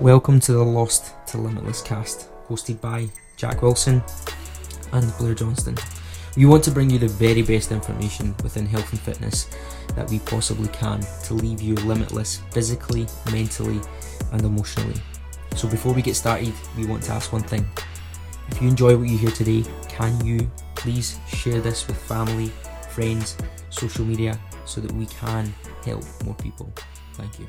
Welcome to the Lost to Limitless cast, hosted by Jack Wilson and Blair Johnston. We want to bring you the very best information within health and fitness that we possibly can to leave you limitless physically, mentally, and emotionally. So, before we get started, we want to ask one thing. If you enjoy what you hear today, can you please share this with family, friends, social media so that we can help more people? Thank you.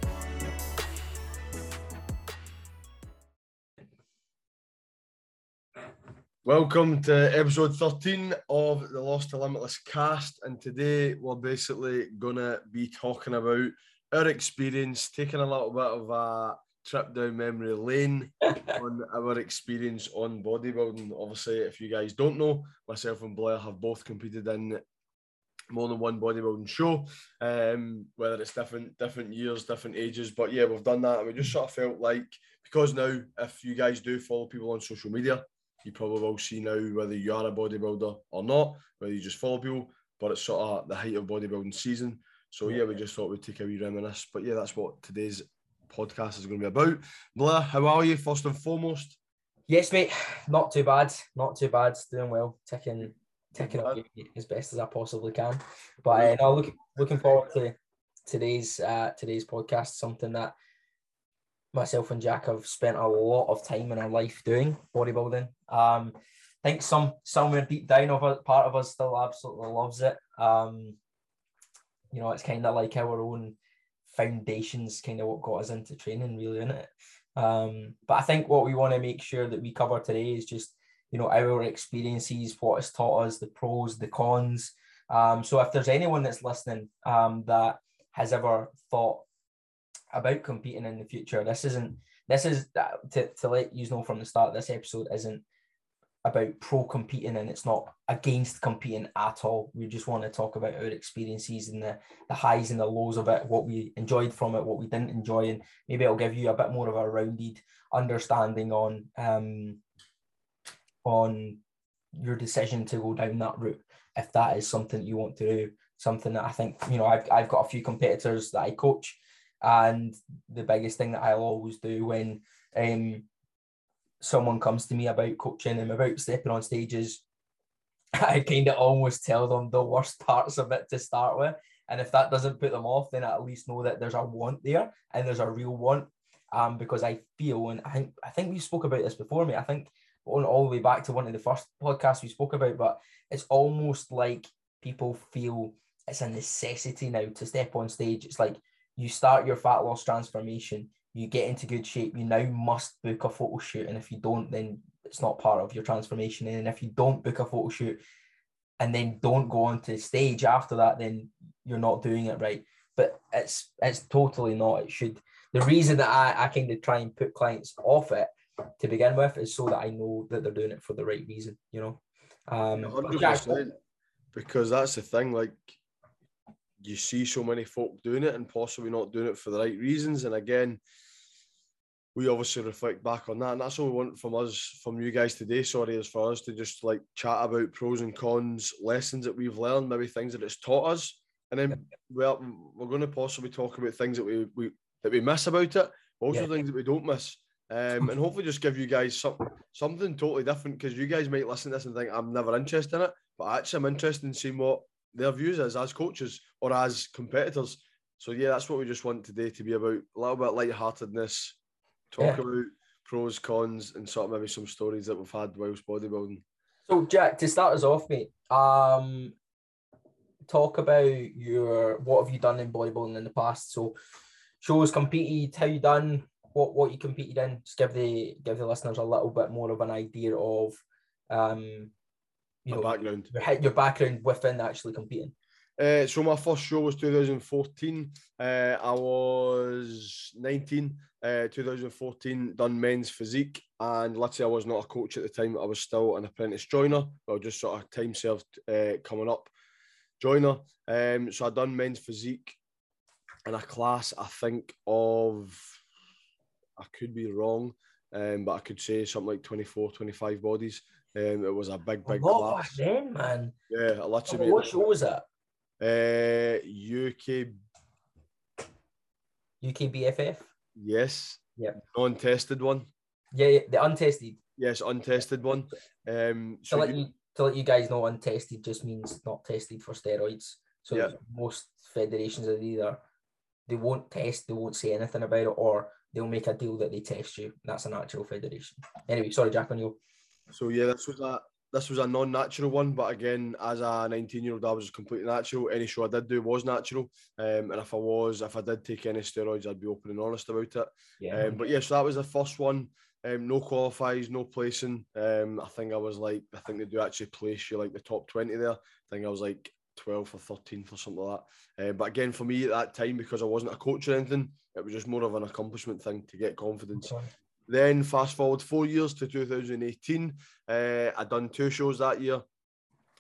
Welcome to episode 13 of the Lost to Limitless cast. And today we're basically going to be talking about our experience, taking a little bit of a trip down memory lane on our experience on bodybuilding. Obviously, if you guys don't know, myself and Blair have both competed in more than one bodybuilding show, um, whether it's different different years, different ages. But yeah, we've done that, and we just sort of felt like because now, if you guys do follow people on social media, you probably will see now whether you are a bodybuilder or not, whether you just follow people. But it's sort of the height of bodybuilding season. So yeah, we just thought we'd take a wee reminisce. But yeah, that's what today's podcast is going to be about. Blair, how are you? First and foremost. Yes, mate. Not too bad. Not too bad. Doing well. Taking taking up as best as I possibly can. But uh, no, looking looking forward to today's uh, today's podcast. Something that myself and Jack have spent a lot of time in our life doing bodybuilding. Um, I think some somewhere deep down of a part of us still absolutely loves it. Um, you know, it's kind of like our own foundations, kind of what got us into training, really, isn't it? Um, but I think what we want to make sure that we cover today is just you know our experiences, what has taught us, the pros, the cons. Um, so if there's anyone that's listening um, that has ever thought about competing in the future, this isn't this is uh, to, to let you know from the start. This episode isn't about pro competing and it's not against competing at all. We just want to talk about our experiences and the, the highs and the lows of it, what we enjoyed from it, what we didn't enjoy, and maybe it'll give you a bit more of a rounded understanding on um on your decision to go down that route if that is something you want to do. Something that I think, you know, I've I've got a few competitors that I coach, and the biggest thing that I'll always do when um someone comes to me about coaching and about stepping on stages, I kind of almost tell them the worst parts of it to start with. And if that doesn't put them off, then I at least know that there's a want there and there's a real want. Um, because I feel, and I think I think we spoke about this before, me. I think going all the way back to one of the first podcasts we spoke about, but it's almost like people feel it's a necessity now to step on stage. It's like you start your fat loss transformation, you get into good shape, you now must book a photo shoot. And if you don't, then it's not part of your transformation. And if you don't book a photo shoot and then don't go on to stage after that, then you're not doing it right. But it's it's totally not. It should the reason that I, I kind of try and put clients off it to begin with is so that I know that they're doing it for the right reason, you know. Um, 100%, because that's the thing, like you see so many folk doing it and possibly not doing it for the right reasons. And again, we obviously reflect back on that. And that's all we want from us, from you guys today, sorry, is for us to just like chat about pros and cons, lessons that we've learned, maybe things that it's taught us. And then well, we're going to possibly talk about things that we, we that we miss about it, also yeah. things that we don't miss. Um, and hopefully just give you guys some, something totally different because you guys might listen to this and think I'm never interested in it, but actually I'm interested in seeing what their views is as coaches or as competitors. So yeah, that's what we just want today to be about a little bit light-heartedness, talk yeah. about pros, cons, and sort of maybe some stories that we've had whilst bodybuilding. So Jack, to start us off, mate, um, talk about your what have you done in bodybuilding in the past? So shows competed, how you done, what what you competed in. Just give the give the listeners a little bit more of an idea of um you know background your, your background within actually competing. Uh, so my first show was 2014. Uh, I was 19. Uh, 2014 done men's physique, and let's say I was not a coach at the time. I was still an apprentice joiner, or just sort of time served uh, coming up joiner. Um, so I done men's physique in a class. I think of I could be wrong, um, but I could say something like 24, 25 bodies. Um, it was a big, big class. then, man? Yeah, literally. Oh, what show was it? Uh, UK. UKBFF. Yes, Yeah. Non-tested one. Yeah, yeah, the untested. Yes, untested one. Um, To so let you- you to let you guys know, untested just means not tested for steroids. So Yeah. most federations are either they won't test, they won't say anything about it, or they'll make a deal that they test you. That's an actual federation. Anyway, sorry, Jack, on you. So yeah, this was a this was a non-natural one, but again, as a 19-year-old, I was completely natural. Any show I did do was natural, um, and if I was, if I did take any steroids, I'd be open and honest about it. Yeah. Um, but yeah, so that was the first one. Um, no qualifies, no placing. Um, I think I was like, I think they do actually place you like the top 20 there. I think I was like 12th or 13th or something like that. Um, but again, for me at that time, because I wasn't a coach or anything, it was just more of an accomplishment thing to get confidence. Then fast forward four years to 2018, uh, I done two shows that year.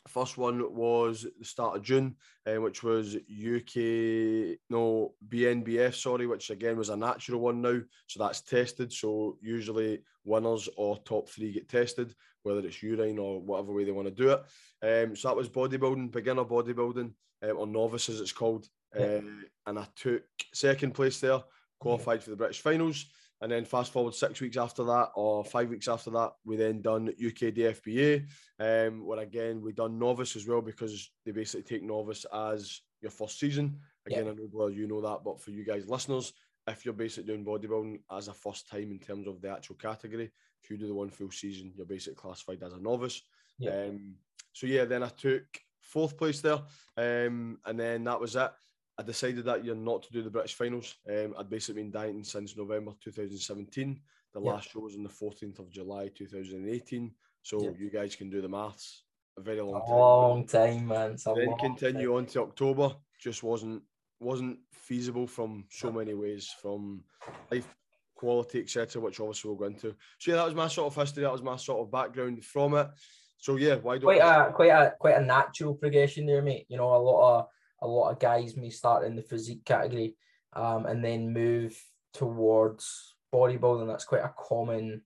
First one was the start of June, uh, which was UK no BNBF, sorry, which again was a natural one now. So that's tested. So usually winners or top three get tested, whether it's urine or whatever way they want to do it. Um, so that was bodybuilding, beginner bodybuilding, um, or novice as it's called. Yeah. Uh, and I took second place there, qualified for the British finals. And then fast forward six weeks after that, or five weeks after that, we then done UK DFBA, um, where again we done novice as well because they basically take novice as your first season. Again, I know well you know that, but for you guys listeners, if you're basically doing bodybuilding as a first time in terms of the actual category, if you do the one full season, you're basically classified as a novice. Yeah. Um, so yeah, then I took fourth place there, um, and then that was it. I decided that year not to do the British finals. Um, I'd basically been dieting since November 2017. The Yeah. last show was on the 14th of July 2018. So Yeah. you guys can do the maths. A very long time. long time, man. Then continue on to October. Just wasn't wasn't feasible from so many ways, from life quality, etc., which obviously we'll go into. So yeah, that was my sort of history. That was my sort of background from it. So yeah, why don't quite a quite a quite a natural progression there, mate. You know, a lot of a lot of guys may start in the physique category, um, and then move towards bodybuilding. That's quite a common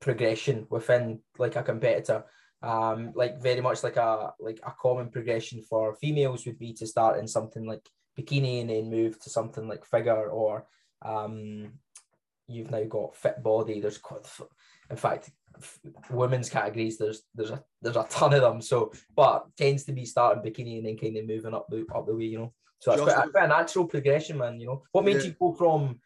progression within like a competitor. Um, like very much like a like a common progression for females would be to start in something like bikini and then move to something like figure or um you've now got fit body. There's quite in fact women's categories there's there's a there's a ton of them. So but tends to be starting bikini and then kind of moving up the up the way you know? So that's quite quite a natural progression man you know? What made Yeah. you go from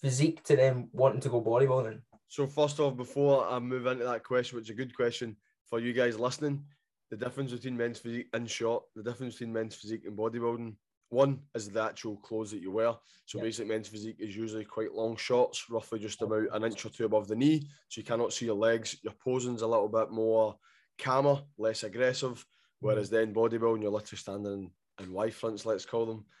physique to then wanting to go bodybuilding? So first off, before I move into that question, which is a good question for you guys listening, the difference between men's physique, in short, the difference between men's physique and bodybuilding, one is the actual clothes that you wear. So Yeah. basic men's physique is usually quite long shorts, roughly just about an inch or two above the knee. So you cannot see your legs. Your posing's a little bit more calmer, less aggressive. Whereas then bodybuilding, you're literally standing in Y fronts, let's call them.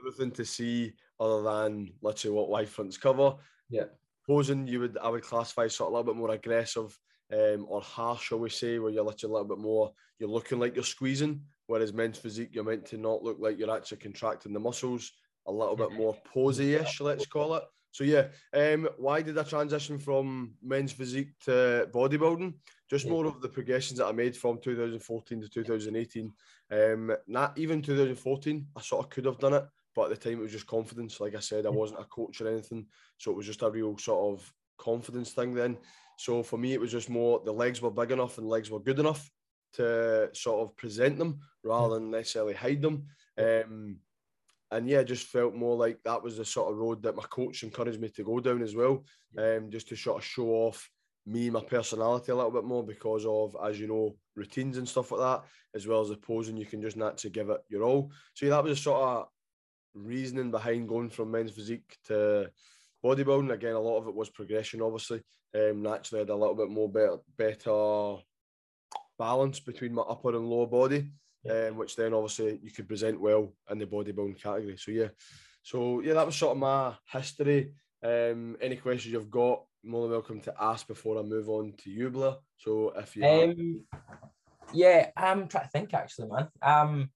Everything to see other than literally what Y fronts cover. Yeah. Posing, you would I would classify sort of a little bit more aggressive um, or harsh, shall we say, where you're literally a little bit more, you're looking like you're squeezing. Whereas men's physique, you're meant to not look like you're actually contracting the muscles, a little bit more posy-ish, let's call it. So yeah, um, why did I transition from men's physique to bodybuilding? Just more of the progressions that I made from 2014 to 2018. Um, not even 2014, I sort of could have done it, but at the time it was just confidence. Like I said, I wasn't a coach or anything, so it was just a real sort of confidence thing then. So for me, it was just more the legs were big enough and legs were good enough to sort of present them rather than necessarily hide them. Um, and yeah, just felt more like that was the sort of road that my coach encouraged me to go down as well, um, just to sort of show off me, my personality a little bit more because of, as you know, routines and stuff like that, as well as the posing, you can just naturally give it your all. So yeah, that was a sort of reasoning behind going from men's physique to bodybuilding. Again, a lot of it was progression, obviously. Um, naturally, I had a little bit more better, better balance between my upper and lower body, Yeah. um, which then obviously you could present well in the bodybuilding category. So yeah, so yeah, that was sort of my history. Um, any questions you've got, more than welcome to ask before I move on to you, Blair. So if you um yeah i'm trying to think actually man um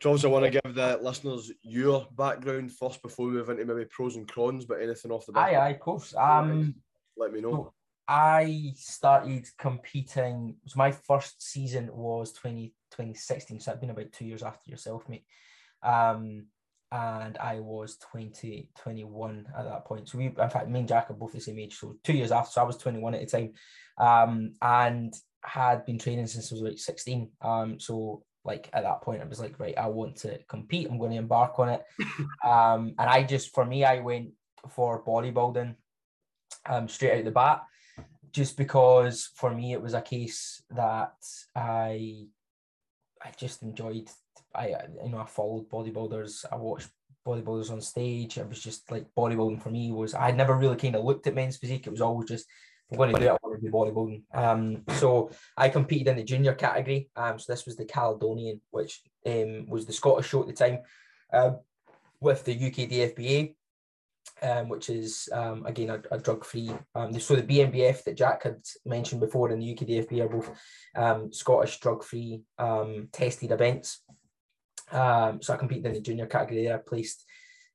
so obviously I want to give the listeners your background first before we move into maybe pros and cons, but anything off the back, aye aye of course um let me know. So I started competing. So my first season was 20, 2016. So I've been about two years after yourself, mate. Um, and I was 20, 21 at that point. So we, in fact, me and Jack are both the same age. So two years after, so I was 21 at the time, um, and had been training since I was like 16. Um, so like at that point, I was like, right, I want to compete. I'm going to embark on it. um, and I just, for me, I went for bodybuilding, um, straight out the bat, just because for me it was a case that I, I just enjoyed I you know I followed bodybuilders. I watched bodybuilders on stage. It was just like bodybuilding for me was I never really kind of looked at men's physique. It was always just I'm going to do it. I want to do bodybuilding. Um, so I competed in the junior category. Um, so this was the Caledonian, which um was the Scottish show at the time, uh, with the UK DFBA. Um, which is um, again a, a drug free. Um, so the BNBF that Jack had mentioned before and the UK DFBA are both um, Scottish drug free um, tested events. Um, so I competed in the junior category. I placed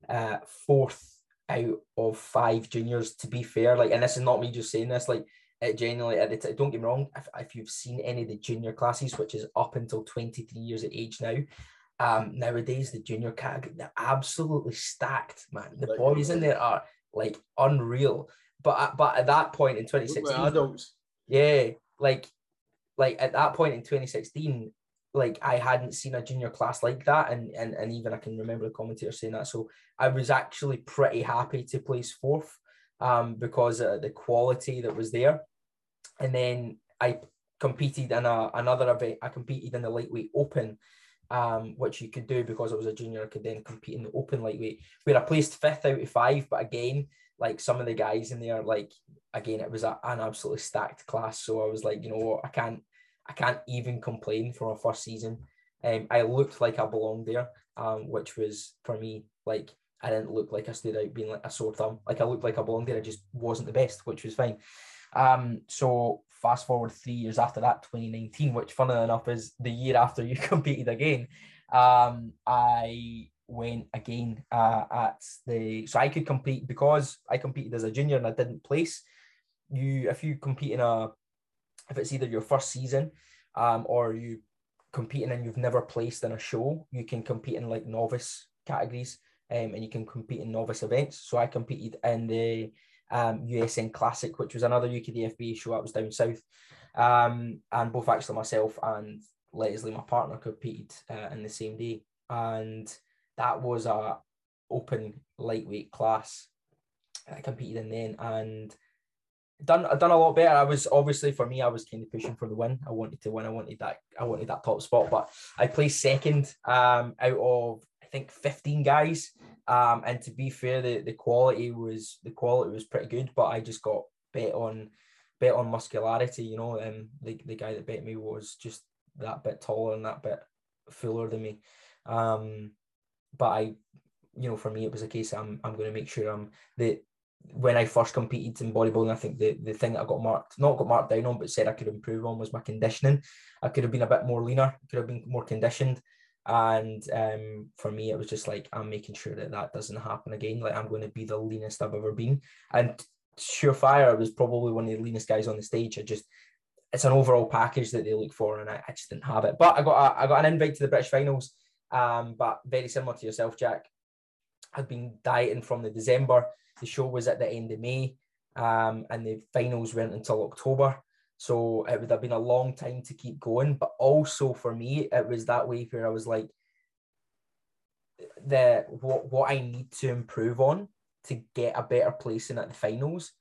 uh, fourth out of five juniors. To be fair, like, and this is not me just saying this, like, it genuinely, at the t- don't get me wrong, if, if you've seen any of the junior classes, which is up until 23 years of age now, um, nowadays the junior category, they're absolutely stacked, man. The boys in there are like unreal. But but at that point in 2016, adults. yeah, like like at that point in 2016, like I hadn't seen a junior class like that, and and and even I can remember the commentator saying that. So I was actually pretty happy to place fourth, um, because of the quality that was there, and then I competed in a, another event. I competed in the lightweight open, um, which you could do because I was a junior. I could then compete in the open lightweight, where I placed fifth out of five. But again, like some of the guys in there, like again, it was a, an absolutely stacked class. So I was like, you know what, I can't I can't even complain for my first season. Um, I looked like I belonged there, um, which was for me like I didn't look like I stood out being like a sore thumb. Like I looked like I belonged there. I just wasn't the best, which was fine. Um, so fast forward three years after that, 2019, which funnily enough is the year after you competed again. Um, I went again uh, at the so I could compete because I competed as a junior and I didn't place. You if you compete in a if it's either your first season um, or you competing and you've never placed in a show, you can compete in like novice categories um, and you can compete in novice events. So I competed in the um, USN Classic, which was another UKDFB show that was down south. Um, and both actually myself and Leslie, my partner, competed uh, in the same day. And that was a open lightweight class I competed in then. And done done a lot better. I was obviously for me, I was kind of pushing for the win. I wanted to win. I wanted that. I wanted that top spot, but I placed second um, out of I think 15 guys. Um, and to be fair, the, the quality was the quality was pretty good, but I just got bet on bet on muscularity. You know, um, the the guy that bet me was just that bit taller and that bit fuller than me. Um, but I, you know, for me, it was a case I'm I'm going to make sure I'm the when I first competed in bodybuilding, I think the, the thing that I got marked, not got marked down on, but said I could improve on was my conditioning. I could have been a bit more leaner, could have been more conditioned. And um, for me, it was just like, I'm making sure that that doesn't happen again. Like, I'm going to be the leanest I've ever been. And Surefire was probably one of the leanest guys on the stage. I just, it's an overall package that they look for, and I, I just didn't have it. But I got a, I got an invite to the British finals. Um, but very similar to yourself, Jack. I'd been dieting from the December the show was at the end of May, um, and the finals went until October. So it would have been a long time to keep going. But also for me, it was that way where I was like, the what what I need to improve on to get a better placing at the finals,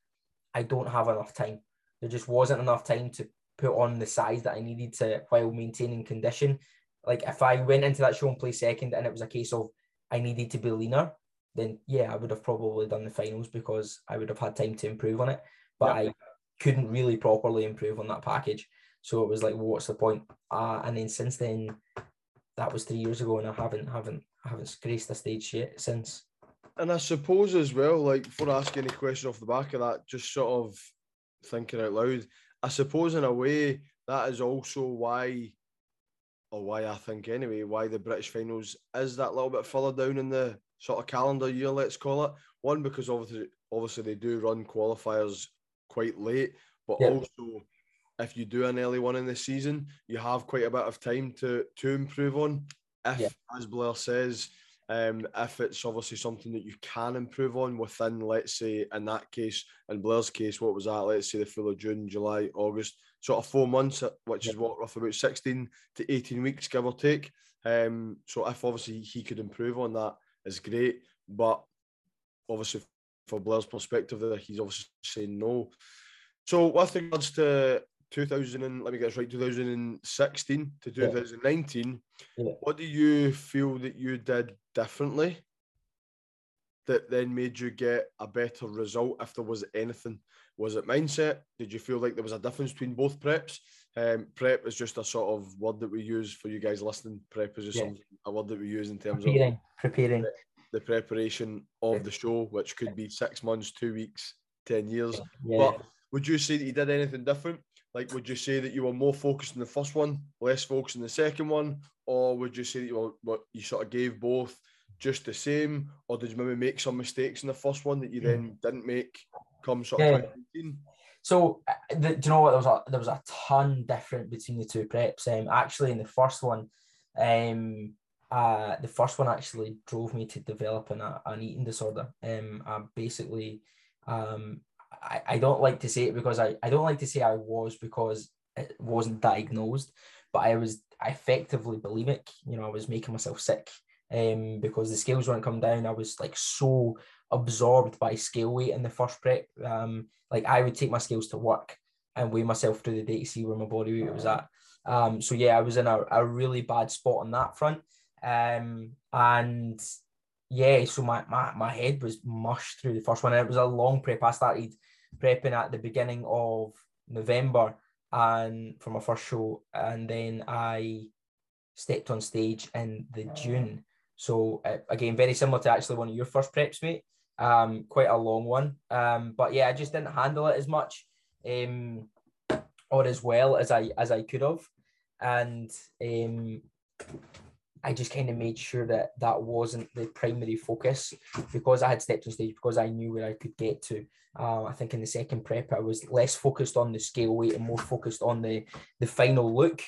I don't have enough time. There just wasn't enough time to put on the size that I needed to while maintaining condition. Like if I went into that show and play second and it was a case of I needed to be leaner, then yeah, I would have probably done the finals because I would have had time to improve on it. But I couldn't really properly improve on that package. So it was like, well, what's the point? Uh, and then since then, that was three years ago, and I haven't haven't haven't graced the stage yet since. And I suppose as well, like before asking any question off the back of that, just sort of thinking out loud, I suppose in a way that is also why, or why I think anyway, why the British finals is that little bit further down in the sort of calendar year, let's call it. One because obviously, obviously they do run qualifiers quite late, but yeah. also if you do an early one in the season, you have quite a bit of time to to improve on. If, yeah. as Blair says, Um, if it's obviously something that you can improve on within, let's say, in that case, in Blair's case, what was that? Let's say the full of June, July, August, sort of four months, which is what roughly about 16 to 18 weeks, give or take. Um, so if obviously he could improve on that, is great. But obviously, for Blair's perspective, there he's obviously saying no. So with regards to 2000 and let me get this right 2016 to 2019 yeah. what do you feel that you did differently that then made you get a better result if there was anything was it mindset did you feel like there was a difference between both preps um, prep is just a sort of word that we use for you guys listening prep is just yeah. a word that we use in terms preparing, of preparing the preparation of the show which could be six months two weeks 10 years yeah. but would you say that you did anything different like, would you say that you were more focused in the first one, less focused in the second one, or would you say that you were what you sort of gave both just the same, or did you maybe make some mistakes in the first one that you then hmm. didn't make come sort of yeah. So, uh, the, do you know what? There was a there was a ton different between the two preps. Um, actually, in the first one, um, uh, the first one actually drove me to developing a, an eating disorder. Um, I basically, um, I, I don't like to say it because I, I don't like to say I was because it wasn't diagnosed, but I was effectively bulimic. You know, I was making myself sick um, because the scales weren't coming down. I was like so absorbed by scale weight in the first prep. Um, like I would take my scales to work and weigh myself through the day to see where my body weight was at. Um, so yeah, I was in a, a really bad spot on that front. Um, and yeah, so my, my, my head was mushed through the first one. And it was a long prep. I started prepping at the beginning of November and for my first show, and then I stepped on stage in the June. So uh, again, very similar to actually one of your first preps, mate. Um, quite a long one. Um, but yeah, I just didn't handle it as much, um, or as well as I as I could have, and um, I just kind of made sure that that wasn't the primary focus because I had stepped on stage because I knew where I could get to. Uh, I think in the second prep I was less focused on the scale weight and more focused on the the final look.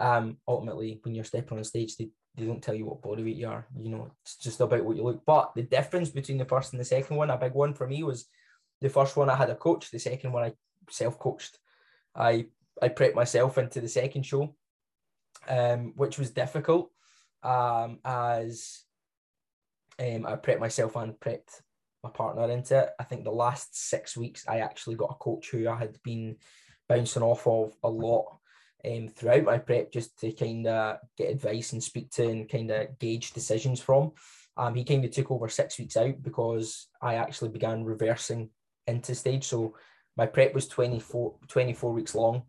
Um, ultimately, when you're stepping on stage, they, they don't tell you what body weight you are. You know, it's just about what you look. But the difference between the first and the second one, a big one for me was the first one I had a coach. The second one I self coached. I I prepped myself into the second show, um, which was difficult um, as um, I prepped myself and prepped my partner into it. I think the last six weeks I actually got a coach who I had been bouncing off of a lot um, throughout my prep just to kind of get advice and speak to and kind of gauge decisions from. Um, he kind of took over six weeks out because I actually began reversing into stage. So my prep was 24, 24 weeks long.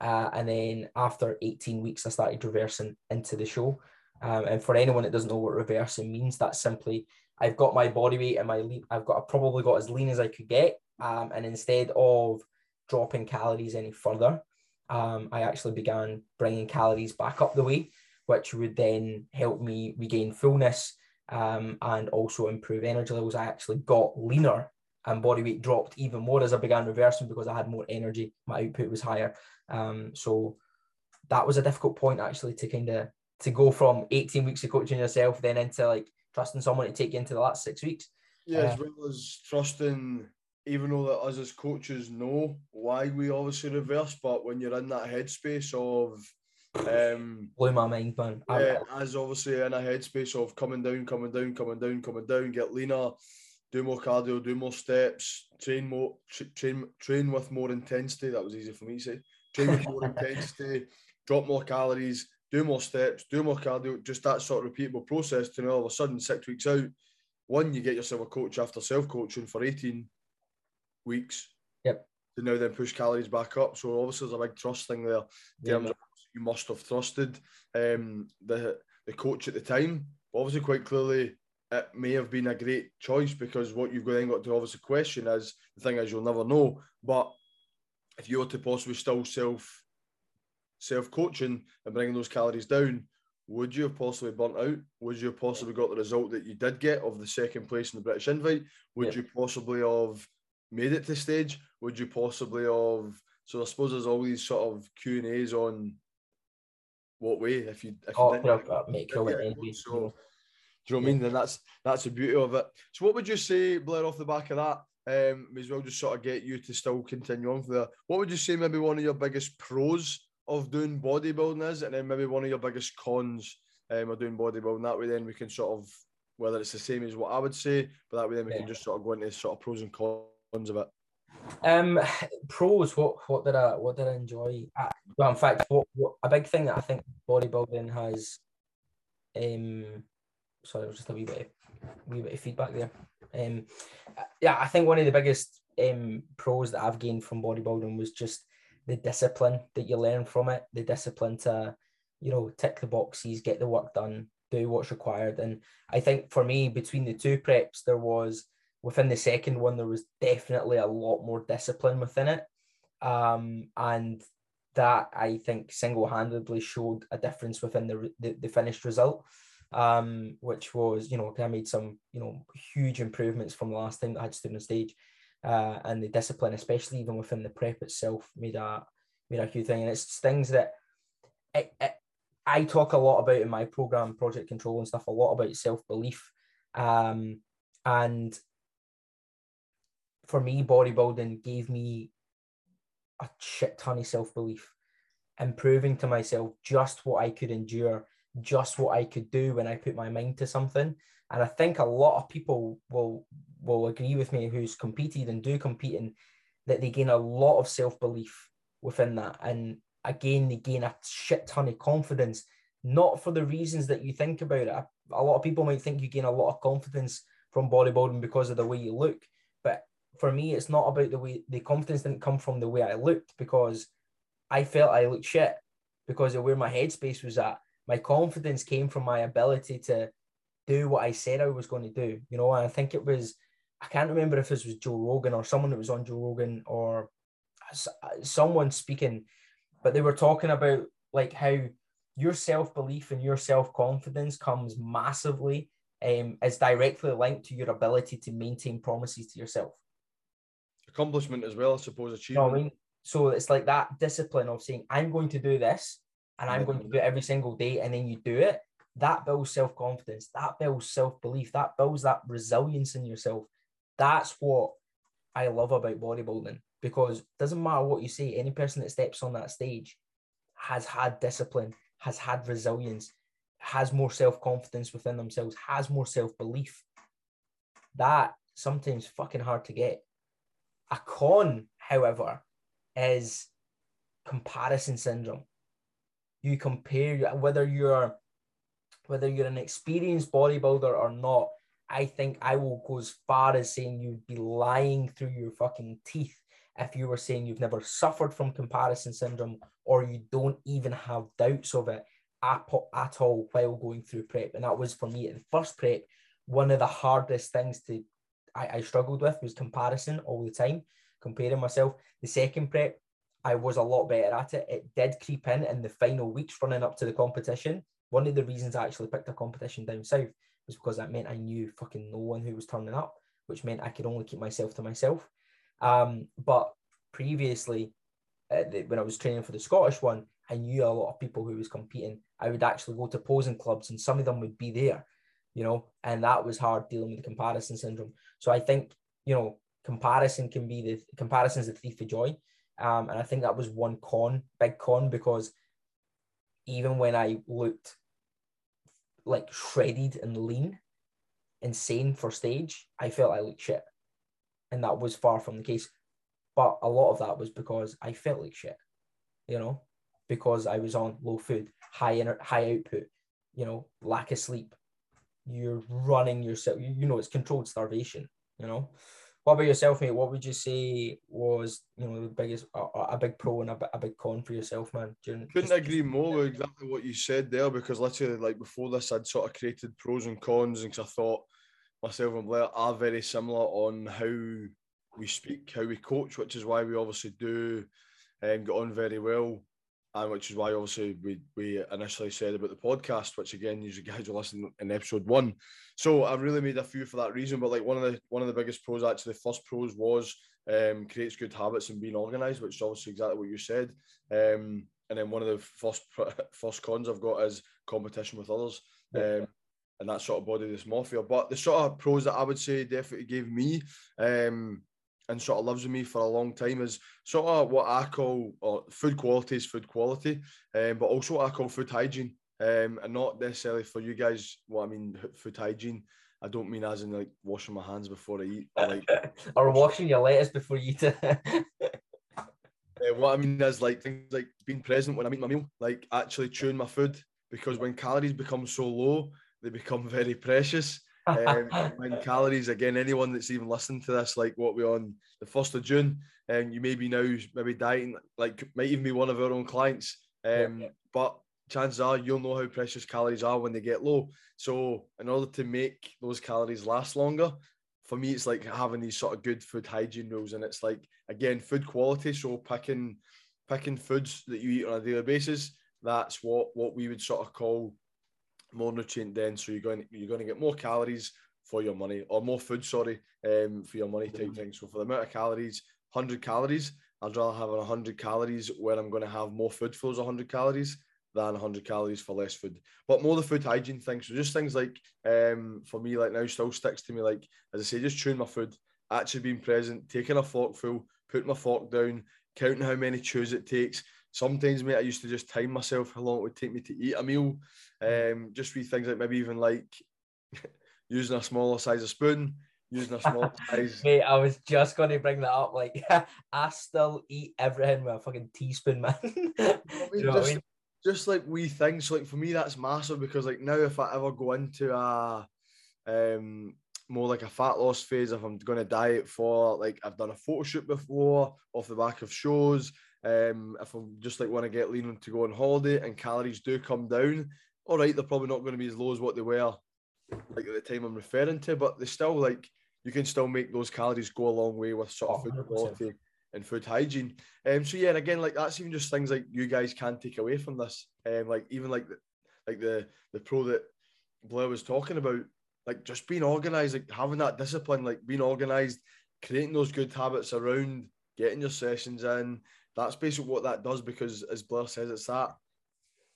Uh, and then after 18 weeks, I started reversing into the show. Um, and for anyone that doesn't know what reversing means, that's simply I've got my body weight and my lean, I've got I probably got as lean as I could get. Um, and instead of dropping calories any further, um, I actually began bringing calories back up the way, which would then help me regain fullness um, and also improve energy levels. I actually got leaner and body weight dropped even more as I began reversing because I had more energy. My output was higher. Um, so that was a difficult point actually to kind of to go from 18 weeks of coaching yourself then into like trusting someone to take you into the last six weeks. Yeah, uh, as well as trusting, even though that us as coaches know why we obviously reverse, but when you're in that headspace of um blew my mind, man. Yeah, as obviously in a headspace of coming down, coming down, coming down, coming down, get leaner, do more cardio, do more steps, train more, train train with more intensity. That was easy for me to say. Train with more intensity, drop more calories, do more steps, do more cardio, just that sort of repeatable process to know all of a sudden six weeks out, one, you get yourself a coach after self-coaching for 18 weeks. Yep. To now then push calories back up. So obviously there's a big trust thing there. Yeah. you must have trusted um, the the coach at the time. But obviously quite clearly it may have been a great choice because what you've then got to obviously question is the thing is you'll never know. But if you were to possibly still self self coaching and bringing those calories down, would you have possibly burnt out? Would you have possibly got the result that you did get of the second place in the British Invite? Would yeah. you possibly have made it to stage? Would you possibly have? So I suppose there's all these sort of Q and A's on what way if you if oh, you didn't, make so Do you know what I mean? And that's that's the beauty of it. So, what would you say, Blair, off the back of that? Um, may as well just sort of get you to still continue on for that. What would you say, maybe one of your biggest pros of doing bodybuilding is, and then maybe one of your biggest cons um, of doing bodybuilding? That way, then we can sort of whether it's the same as what I would say, but that way then we yeah. can just sort of go into sort of pros and cons of it. Um, pros. What what did I what did I enjoy? I, well, in fact, what, what a big thing that I think bodybuilding has. Um, sorry, was just a wee bit, wee bit of feedback there. Um, yeah, I think one of the biggest um pros that I've gained from bodybuilding was just the discipline that you learn from it. The discipline to, you know, tick the boxes, get the work done, do what's required. And I think for me, between the two preps, there was within the second one, there was definitely a lot more discipline within it. Um, and that I think single handedly showed a difference within the, the, the finished result. Um, which was, you know, I made some, you know, huge improvements from the last time that I had stood on stage. Uh, and the discipline, especially even within the prep itself, made a made a huge thing. And it's things that it, it, I talk a lot about in my program, Project Control and stuff, a lot about self belief. Um, and for me, bodybuilding gave me a shit ton of self belief and proving to myself just what I could endure, just what I could do when I put my mind to something. And I think a lot of people will will agree with me who's competed and do competing that they gain a lot of self belief within that. And again, they gain a shit ton of confidence, not for the reasons that you think about it. A lot of people might think you gain a lot of confidence from bodybuilding because of the way you look. But for me, it's not about the way the confidence didn't come from the way I looked because I felt I looked shit because of where my headspace was at. My confidence came from my ability to do what I said I was going to do, you know. And I think it was, I can't remember if this was Joe Rogan or someone that was on Joe Rogan or someone speaking but they were talking about like how your self belief and your self confidence comes massively um, is directly linked to your ability to maintain promises to yourself. Accomplishment as well, I suppose. Achievement. You know I mean? So it's like that discipline of saying, I'm going to do this and I'm going to do it every single day, and then you do it. That builds self confidence. That builds self belief. That builds that resilience in yourself. That's what I love about bodybuilding because it doesn't matter what you say, any person that steps on that stage has had discipline, has had resilience, has more self confidence within themselves, has more self belief. That sometimes fucking hard to get. A con, however, is comparison syndrome. You compare whether you're whether you're an experienced bodybuilder or not. I think I will go as far as saying you'd be lying through your fucking teeth if you were saying you've never suffered from comparison syndrome or you don't even have doubts of it at, all while going through prep. And that was for me at the first prep, one of the hardest things to I, I struggled with was comparison all the time, comparing myself. The second prep, I was a lot better at it. It did creep in in the final weeks running up to the competition. One of the reasons I actually picked a competition down south was because that meant I knew fucking no one who was turning up, which meant I could only keep myself to myself. Um, but previously, uh, the, when I was training for the Scottish one, I knew a lot of people who was competing. I would actually go to posing clubs, and some of them would be there, you know, and that was hard dealing with the comparison syndrome. So I think you know comparison can be the comparison is the thief of joy, um, and I think that was one con, big con, because even when I looked like shredded and lean, insane for stage, I felt I looked shit and that was far from the case. But a lot of that was because I felt like shit, you know, because I was on low food, high inner, high output, you know, lack of sleep. You're running yourself. You, you know, it's controlled starvation. You know. What about yourself, mate? What would you say was, you know, the biggest, a, a big pro and a, a big con for yourself, man? During, Couldn't just, agree more with exactly what you said there because literally, like before this, I'd sort of created pros and cons, and cause I thought myself and Blair are very similar on how we speak, how we coach, which is why we obviously do um, get on very well, and which is why obviously we we initially said about the podcast, which again you guys will listen in episode one. So I really made a few for that reason, but like one of the one of the biggest pros actually, the first pros was um, creates good habits and being organised, which is obviously exactly what you said. Um, and then one of the first first cons I've got is competition with others. Um, and that sort of body dysmorphia. But the sort of pros that I would say definitely gave me um, and sort of lives with me for a long time is sort of what I call or food quality is food quality, um, but also what I call food hygiene. Um, and not necessarily for you guys. What I mean, food hygiene. I don't mean as in like washing my hands before I eat, or like or washing your lettuce before you eat it. uh, what I mean is like things like being present when I eat my meal, like actually chewing my food, because when calories become so low, they become very precious. Um, when calories again, anyone that's even listening to this, like what we're on the first of June, and um, you may be now maybe dieting, like might even be one of our own clients. Um, yeah. but chances are you'll know how precious calories are when they get low. So in order to make those calories last longer, for me it's like having these sort of good food hygiene rules, and it's like again food quality. So picking picking foods that you eat on a daily basis. That's what what we would sort of call more nutrient dense. So you're going you're going to get more calories for your money, or more food, sorry, um, for your money type thing. So for the amount of calories, 100 calories, I'd rather have 100 calories where I'm going to have more food for those 100 calories than 100 calories for less food. But more the food hygiene thing. So just things like, um, for me, like now still sticks to me. Like as I say, just chewing my food, actually being present, taking a fork full, putting my fork down, counting how many chews it takes. Sometimes, mate, I used to just time myself how long it would take me to eat a meal. Um, just read things like maybe even like using a smaller size of spoon, using a small size. Mate, I was just going to bring that up. Like, I still eat everything with a fucking teaspoon, man. You know just, I mean? just like we things. So like for me, that's massive because like now if I ever go into a um more like a fat loss phase, if I'm going to diet for like I've done a photo shoot before off the back of shows. Um, if I'm just like want to get lean to go on holiday and calories do come down, all right, they're probably not going to be as low as what they were like at the time I'm referring to, but they still like you can still make those calories go a long way with sort of food quality and food hygiene. Um, so yeah, and again, like that's even just things like you guys can take away from this. Um, like even like the like the the pro that Blair was talking about, like just being organized, like having that discipline, like being organized, creating those good habits around getting your sessions in. That's basically what that does because as Blair says, it's that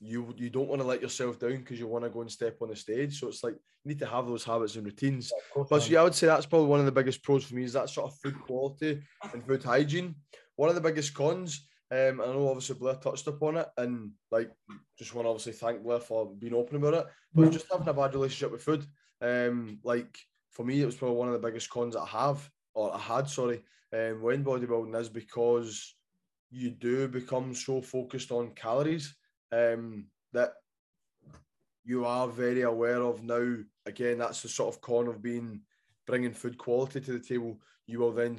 you you don't want to let yourself down because you want to go and step on the stage. So it's like you need to have those habits and routines. Yeah, but so yeah, I would say that's probably one of the biggest pros for me is that sort of food quality and food hygiene. One of the biggest cons, um, I know obviously Blair touched upon it, and like just want to obviously thank Blair for being open about it. But mm-hmm. just having a bad relationship with food, um, like for me, it was probably one of the biggest cons that I have or I had. Sorry, um, when bodybuilding is because you do become so focused on calories um, that you are very aware of now. Again, that's the sort of con of being bringing food quality to the table. You will then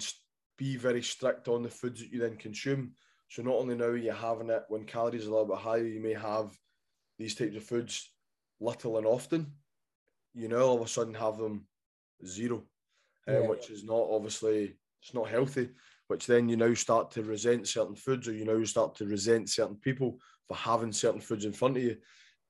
be very strict on the foods that you then consume. So not only now are you having it when calories are a little bit higher, you may have these types of foods little and often. You know, all of a sudden have them zero, uh, yeah. uh, which is not obviously it's not healthy. Which then you now start to resent certain foods, or you now start to resent certain people for having certain foods in front of you,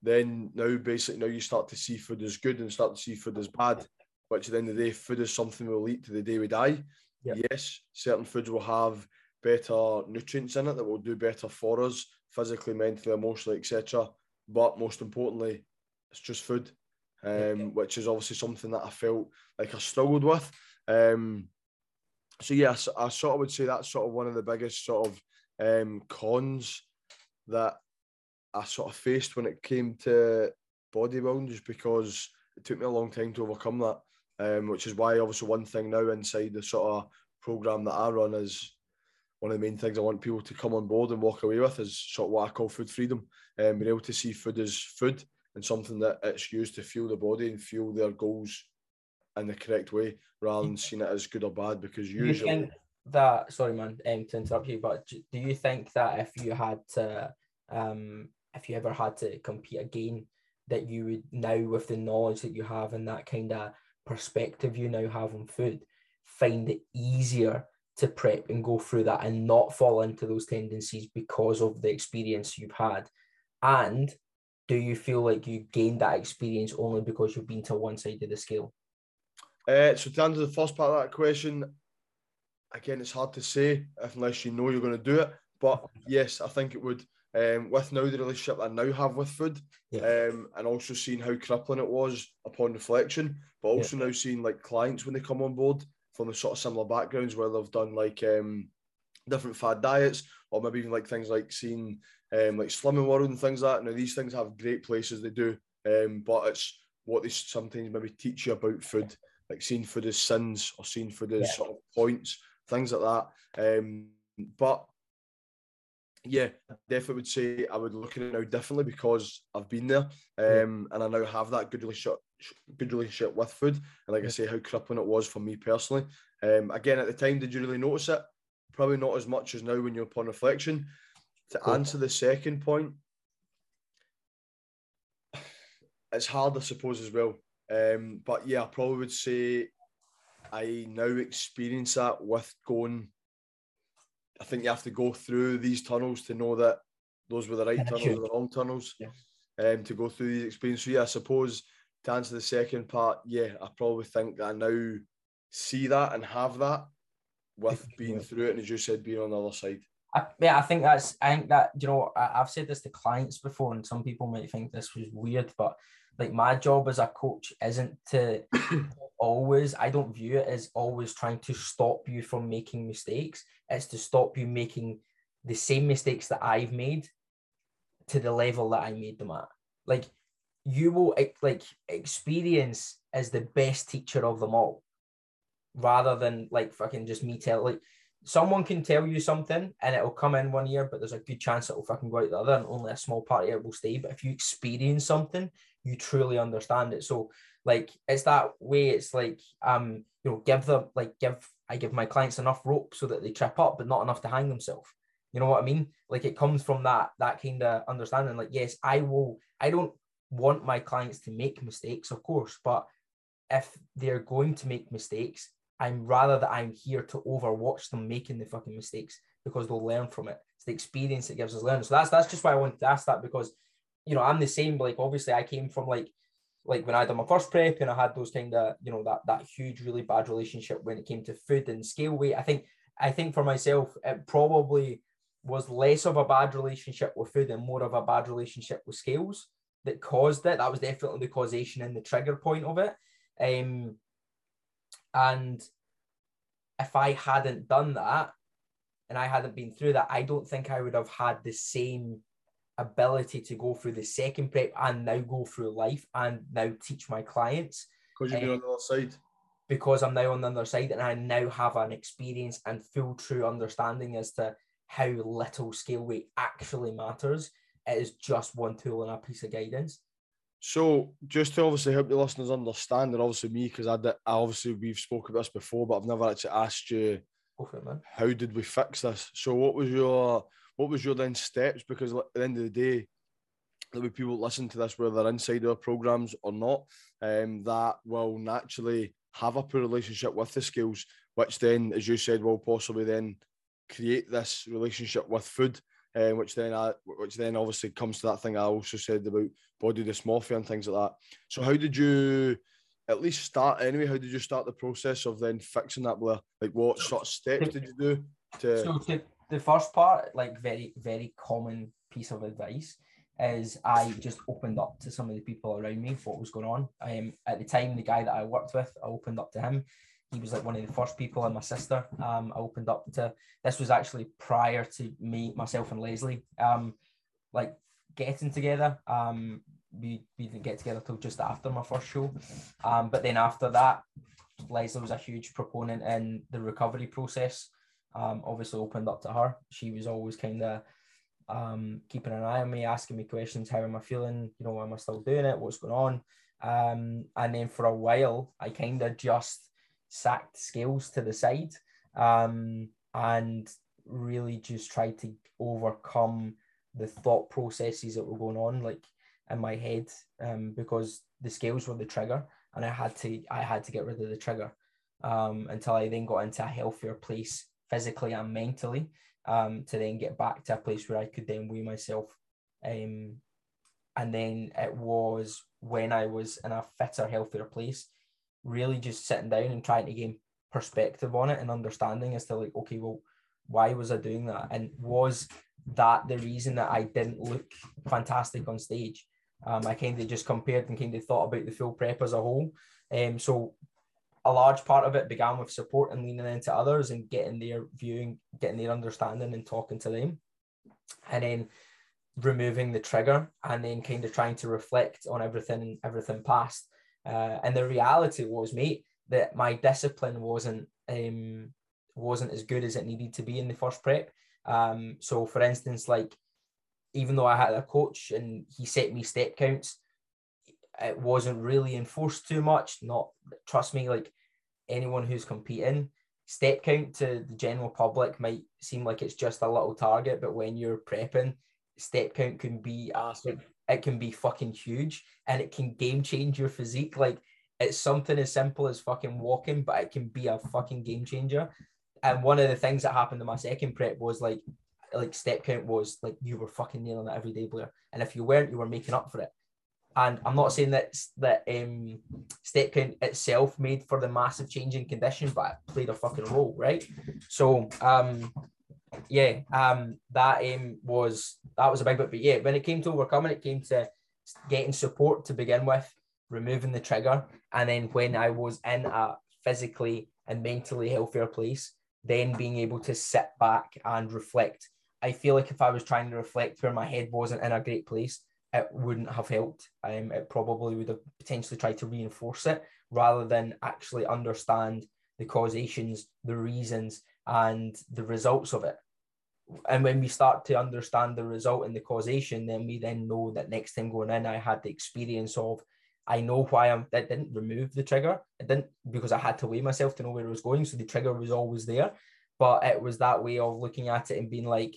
then now basically now you start to see food as good and start to see food as bad. Which at the end of the day, food is something we'll eat to the day we die. Yep. Yes, certain foods will have better nutrients in it that will do better for us physically, mentally, emotionally, etc. But most importantly, it's just food, um, which is obviously something that I felt like I struggled with. Um, so yes, I sort of would say that's sort of one of the biggest sort of um, cons that I sort of faced when it came to bodybuilding, just because it took me a long time to overcome that. Um, which is why obviously one thing now inside the sort of program that I run is one of the main things I want people to come on board and walk away with is sort of what I call food freedom and um, being able to see food as food and something that it's used to fuel the body and fuel their goals in the correct way rather than seeing it as good or bad because usually that sorry man um, to interrupt you but do you think that if you had to um if you ever had to compete again that you would now with the knowledge that you have and that kind of perspective you now have on food find it easier to prep and go through that and not fall into those tendencies because of the experience you've had? And do you feel like you gained that experience only because you've been to one side of the scale uh, so to answer the first part of that question again, it's hard to say unless you know you're going to do it. But yes, I think it would um, with now the relationship I now have with food, Yeah. um, and also seeing how crippling it was upon reflection, but also now seeing like clients when they come on board from the sort of similar backgrounds where they've done like um, different fad diets or maybe even like things like seeing um, like Slimming World and things like that. Now these things have great places they do, um, but it's what they sometimes maybe teach you about food, like seeing food as sins or seeing for the Yeah. sort of points, things like that. Um, but yeah, definitely would say I would look at it now differently because I've been there, um, and I now have that good relationship, good relationship with food. And like I say, how crippling it was for me personally. Um, again, at the time, did you really notice it? Probably not as much as now when you're upon reflection. To Cool. answer the second point, it's hard, I suppose, as well. Um, but yeah, I probably would say I now experience that with going. I think you have to go through these tunnels to know that those were the right tunnels or the wrong tunnels. Yeah. Um, to go through these experiences. So yeah, I suppose to answer the second part, yeah, I probably think that I now see that and have that with being through it, and as you said, being on the other side. I, yeah, I think that's. I think that you know I, I've said this to clients before, and some people might think this was weird, but like my job as a coach isn't to always. I don't view it as always trying to stop you from making mistakes. It's to stop you making the same mistakes that I've made to the level that I made them at. Like you will like experience is the best teacher of them all, rather than like fucking just me tell like someone can tell you something and it'll come in one year, but there's a good chance it'll fucking go out the other, and only a small part of it will stay. But if you experience something, you truly understand it. So like it's that way. It's like um you know give them like give I give my clients enough rope so that they trip up, but not enough to hang themselves. You know what I mean? Like it comes from that that kind of understanding. Like yes, I will. I don't want my clients to make mistakes, of course, but if they're going to make mistakes, I'm rather that I'm here to overwatch them making the fucking mistakes because they'll learn from it. It's the experience that gives us learning. So that's that's just why I wanted to ask that because you know I'm the same. Like obviously I came from like like when I did my first prep and I had those kind of you know that that huge really bad relationship when it came to food and scale weight. I think I think for myself it probably was less of a bad relationship with food and more of a bad relationship with scales that caused it. That was definitely the causation and the trigger point of it. Um, and if I hadn't done that and I hadn't been through that, I don't think I would have had the same ability to go through the second prep and now go through life and now teach my clients Because you've been Um, on the other side. because I'm now on the other side and I now have an experience and full true understanding as to how little scale weight actually matters. It is just one tool and a piece of guidance. So just to obviously help the listeners understand, and obviously me, because I, did, I obviously we've spoken about this before, but I've never actually asked you it, man. how did we fix this. So what was your what was your then steps? Because at the end of the day, there'll be people listen to this whether they're inside our programs or not, um, that will naturally have a poor relationship with the skills, which then, as you said, will possibly then create this relationship with food. Um, which then I, which then obviously comes to that thing I also said about body dysmorphia and things like that. So how did you at least start anyway? How did you start the process of then fixing that Blair? Like what sort of steps did you do to So to the first part, like very, very common piece of advice is I just opened up to some of the people around me what was going on. Um, at the time, the guy that I worked with, I opened up to him. He was like one of the first people, and my sister. Um, I opened up to. This was actually prior to me, myself, and Leslie. Um, like getting together. Um, we we didn't get together till just after my first show. Um, but then after that, Leslie was a huge proponent in the recovery process um, obviously opened up to her. She was always kind of um, keeping an eye on me, asking me questions. How am I feeling? You know, am I still doing it? What's going on? Um, and then for a while, I kind of just sacked scales to the side um, and really just tried to overcome the thought processes that were going on, like in my head, um, because the scales were the trigger, and I had to I had to get rid of the trigger um, until I then got into a healthier place physically and mentally um, to then get back to a place where I could then weigh myself. Um, and then it was when I was in a fitter, healthier place, really just sitting down and trying to gain perspective on it and understanding as to like, okay, well, why was I doing that? And was that the reason that I didn't look fantastic on stage. Um, I kind of just compared and kind of thought about the full prep as a whole. Um, so a large part of it began with support and leaning into others and getting their viewing, getting their understanding and talking to them. And then removing the trigger and then kind of trying to reflect on everything and everything past. Uh, and the reality was, mate, that my discipline wasn't um, wasn't as good as it needed to be in the first prep. Um, so, for instance, like even though I had a coach and he set me step counts, it wasn't really enforced too much. Not trust me, like anyone who's competing, step count to the general public might seem like it's just a little target, but when you're prepping, step count can be Awesome. it can be fucking huge and it can game change your physique. Like it's something as simple as fucking walking, but it can be a fucking game changer. And one of the things that happened in my second prep was like like step count was like you were fucking nailing it every day, Blair. And if you weren't, you were making up for it. And I'm not saying that that um, step count itself made for the massive change in condition, but it played a fucking role, right? So um, yeah, um, that um, was that was a big bit. But yeah, when it came to overcoming, it came to getting support to begin with, removing the trigger, and then when I was in a physically and mentally healthier place, then being able to sit back and reflect. I feel like if I was trying to reflect where my head wasn't in a great place, it wouldn't have helped. Um, it probably would have potentially tried to reinforce it rather than actually understand the causations, the reasons, and the results of it. And when we start to understand the result and the causation, then we then know that next time going in, I had the experience of I know why I'm that didn't remove the trigger. It didn't because I had to weigh myself to know where it was going. So the trigger was always there. But it was that way of looking at it and being like,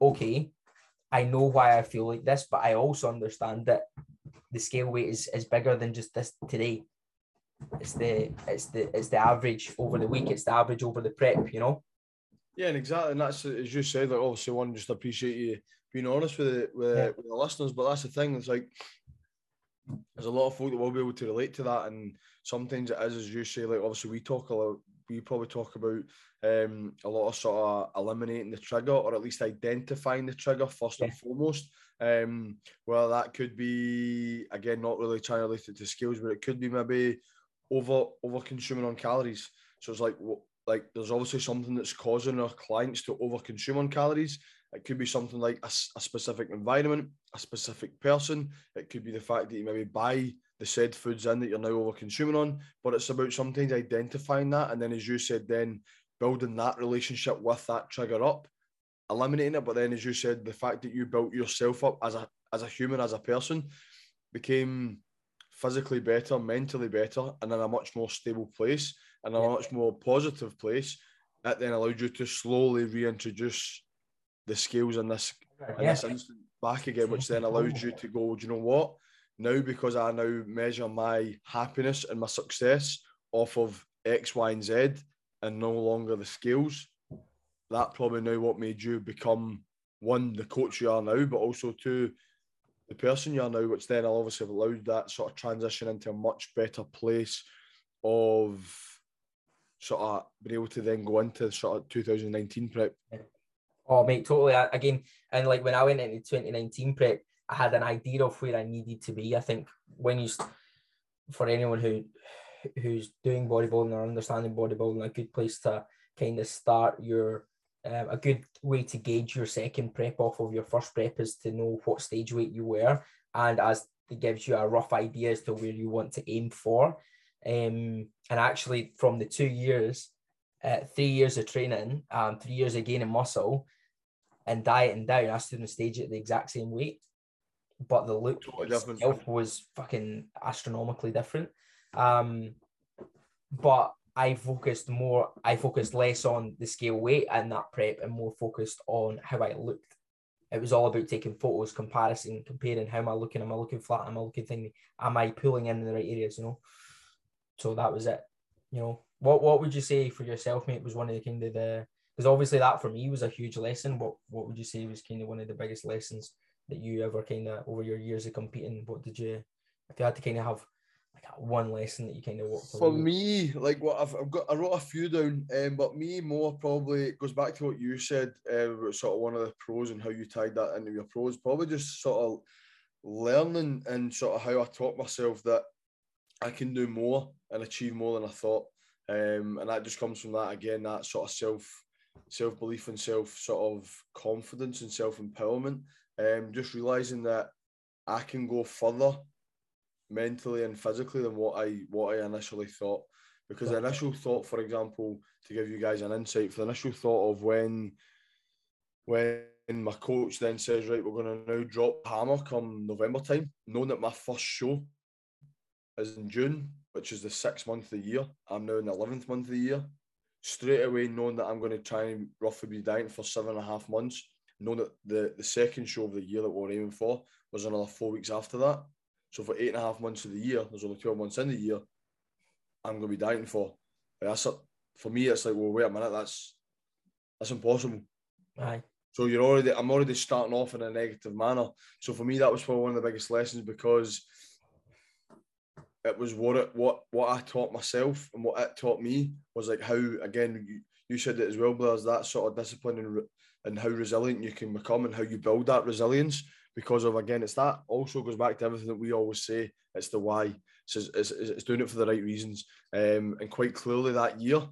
okay, I know why I feel like this, but I also understand that the scale weight is, is bigger than just this today. It's the it's the it's the average over the week, it's the average over the prep, you know. Yeah, and exactly, and that's as you said. Like, obviously, one just appreciate you being honest with the, with, Yeah. with the listeners. But that's the thing. It's like there's a lot of folk that will be able to relate to that, and sometimes it is, as you say. Like, obviously, we talk a lot. We probably talk about um, a lot of sort of eliminating the trigger, or at least identifying the trigger first and foremost. Um, well, that could be again not really trying to relate it to skills, but it could be maybe over over consuming on calories. So it's like like there's obviously something that's causing our clients to over consume on calories. It could be something like a specific environment, a specific person. It could be the fact that you maybe buy the said foods in that you're now over consuming on. But it's about sometimes identifying that, and then as you said, then building that relationship with that trigger up, eliminating it. But then, as you said, the fact that you built yourself up as a as a human, as a person, became physically better, mentally better, and in a much more stable place and a Yeah. much more positive place. That then allowed you to slowly reintroduce the skills in this in Yeah. this instant back again, which then allows you to go, do you know what? Now, because I now measure my happiness and my success off of X, Y, and Z and no longer the skills, that probably now what made you become one, the coach you are now, but also two, the person you are now, which then obviously allowed that sort of transition into a much better place of sort of being able to then go into sort of 2019 prep. Oh, mate, totally. Again, and like when I went into 2019 prep, I had an idea of where I needed to be. I think when you, for anyone who who's doing bodybuilding or understanding bodybuilding, a good place to kind of start your, um, a good way to gauge your second prep off of your first prep is to know what stage weight you were, and as it gives you a rough idea as to where you want to aim for. Um, and actually, from the two years, uh, three years of training, um, three years of gaining muscle, and dieting down, I stood on stage at the exact same weight, but the look Totally itself was fucking astronomically different. Um, but I focused more. I focused less on the scale weight and that prep, and more focused on how I looked. It was all about taking photos, comparison, comparing. How am I looking? Am I looking flat? Am I looking thingy? Am I pulling in the right areas? You know. So that was it. You know, what what would you say for yourself, mate? Was one of the kind of the because obviously that for me was a huge lesson. What what would you say was kind of one of the biggest lessons that you ever kind of over your years of competing? What did you, if you had to kind of have like one lesson that you kind of walked For me, like what I've, I've got, I wrote a few down, um, but me more probably goes back to what you said uh, sort of one of the pros and how you tied that into your pros. Probably just sort of learning and sort of how I taught myself that I can do more and achieve more than I thought. Um, and that just comes from that again, that sort of self self belief and self sort of confidence and self empowerment. Um, just realizing that I can go further mentally and physically than what I what I initially thought. Because the initial thought, for example, to give you guys an insight, for the initial thought of when when my coach then says, right, we're going to now drop hammer come November time, knowing that my first show is in June, which is the sixth month of the year. I'm now in the 11th month of the year. Straight away, knowing that I'm going to try and roughly be dieting for seven and a half months, knowing that the, the second show of the year that we we're aiming for was another four weeks after that. So for eight and a half months of the year, there's only 12 months in the year, I'm going to be dieting for. That's a, for me, it's like, well, wait a minute, that's that's impossible. Aye. So you're already, I'm already starting off in a negative manner. So for me, that was probably one of the biggest lessons because it was what it what what I taught myself and what it taught me was like how again you, you said it as well, There's that sort of discipline and and how resilient you can become and how you build that resilience because of again it's that also goes back to everything that we always say it's the why it's, it's, it's doing it for the right reasons um, and quite clearly that year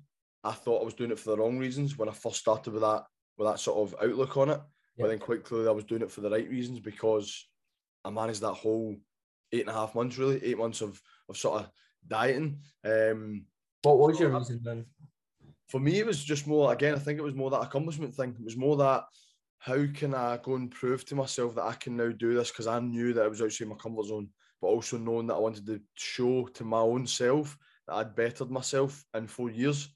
I thought I was doing it for the wrong reasons when I first started with that with that sort of outlook on it yeah. but then quite clearly I was doing it for the right reasons because I managed that whole eight and a half months really eight months of of sort of dieting. Um, what was your reason then? For me, it was just more. Again, I think it was more that accomplishment thing. It was more that how can I go and prove to myself that I can now do this because I knew that I was outside my comfort zone, but also knowing that I wanted to show to my own self that I'd bettered myself in four years.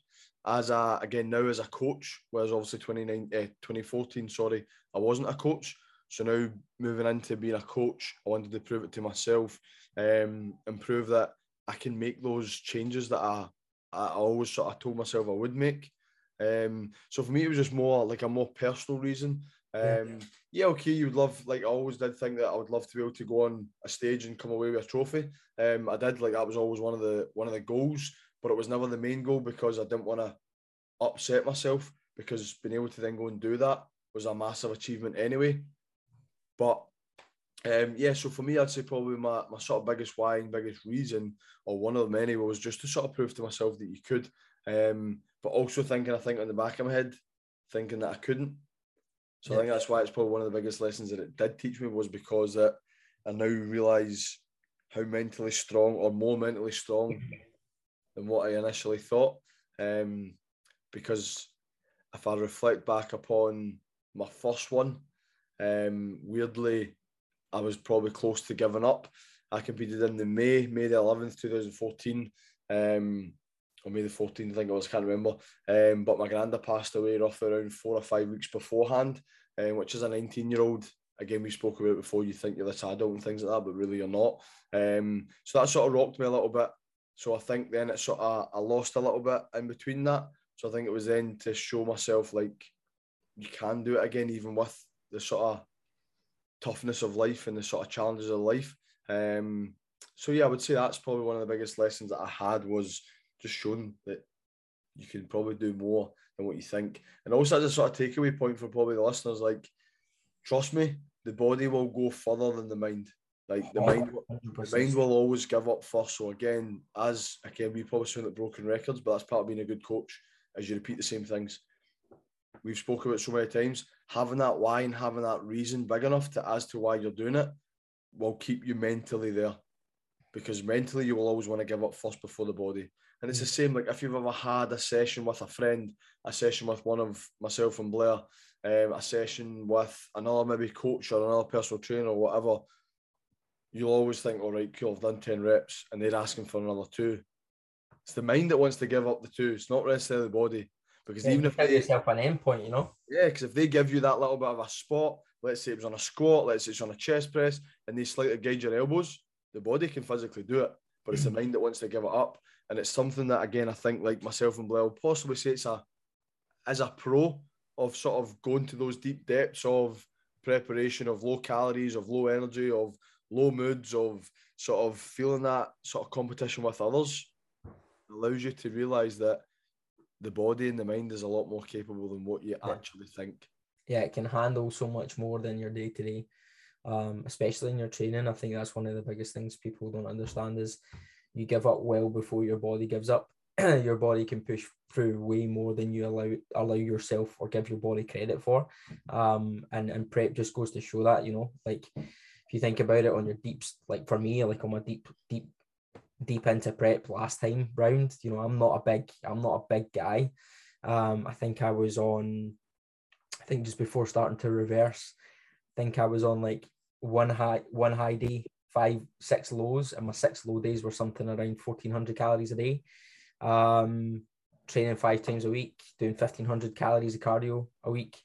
As a again now as a coach, whereas obviously 29, eh, 2014, sorry, I wasn't a coach. So now moving into being a coach, I wanted to prove it to myself um, and prove that I can make those changes that I, I always sort of told myself I would make. Um, so for me, it was just more like a more personal reason. Um, yeah. yeah, okay, you would love, like, I always did think that I would love to be able to go on a stage and come away with a trophy. Um, I did, like, that was always one of the one of the goals, but it was never the main goal because I didn't want to upset myself because being able to then go and do that was a massive achievement anyway. But um, yeah, so for me, I'd say probably my, my sort of biggest why and biggest reason, or one of them anyway, was just to sort of prove to myself that you could. Um, but also thinking, I think, on the back of my head, thinking that I couldn't. So yeah. I think that's why it's probably one of the biggest lessons that it did teach me was because that I now realise how mentally strong or more mentally strong than what I initially thought. Um, because if I reflect back upon my first one, um, weirdly, I was probably close to giving up. I competed in the May, May the 11th, 2014, um, or May the 14th, I think it was, can't remember. Um, but my granda passed away roughly around four or five weeks beforehand, um, which is a 19 year old. Again, we spoke about before, you think you're this adult and things like that, but really you're not. Um, so that sort of rocked me a little bit. So I think then it sort of, I lost a little bit in between that. So I think it was then to show myself like you can do it again, even with the sort of toughness of life and the sort of challenges of life. Um, so yeah, I would say that's probably one of the biggest lessons that I had was just showing that you can probably do more than what you think. And also as a sort of takeaway point for probably the listeners, like trust me, the body will go further than the mind. Like the mind, the mind will always give up first. So again, as again, we probably sound like broken records, but that's part of being a good coach, as you repeat the same things we've spoken about so many times, having that why and having that reason big enough to as to why you're doing it will keep you mentally there. Because mentally you will always want to give up first before the body. And it's the mm. same like if you've ever had a session with a friend, a session with one of myself and Blair, um, a session with another maybe coach or another personal trainer or whatever, you'll always think, all right, cool, I've done 10 reps and they're asking for another two. It's the mind that wants to give up the two. It's not necessarily the body. Because yeah, even if they yourself an endpoint, you know. Yeah, because if they give you that little bit of a spot, let's say it was on a squat, let's say it's on a chest press, and they slightly guide your elbows, the body can physically do it, but it's the mind that wants to give it up, and it's something that again I think like myself and Blair will possibly say it's a as a pro of sort of going to those deep depths of preparation of low calories, of low energy, of low moods of sort of feeling that sort of competition with others allows you to realize that the body and the mind is a lot more capable than what you yeah. actually think. Yeah, it can handle so much more than your day to day, especially in your training. I think that's one of the biggest things people don't understand is you give up well before your body gives up. your body can push through way more than you allow allow yourself or give your body credit for. Um, and and prep just goes to show that you know, like if you think about it on your deeps, like for me, like on my deep deep deep into prep last time round. You know, I'm not a big, I'm not a big guy. Um, I think I was on, I think just before starting to reverse, think I was on like one high, one high day, five, six lows, and my six low days were something around 1400 calories a day. Um, training five times a week, doing 1500 calories of cardio a week,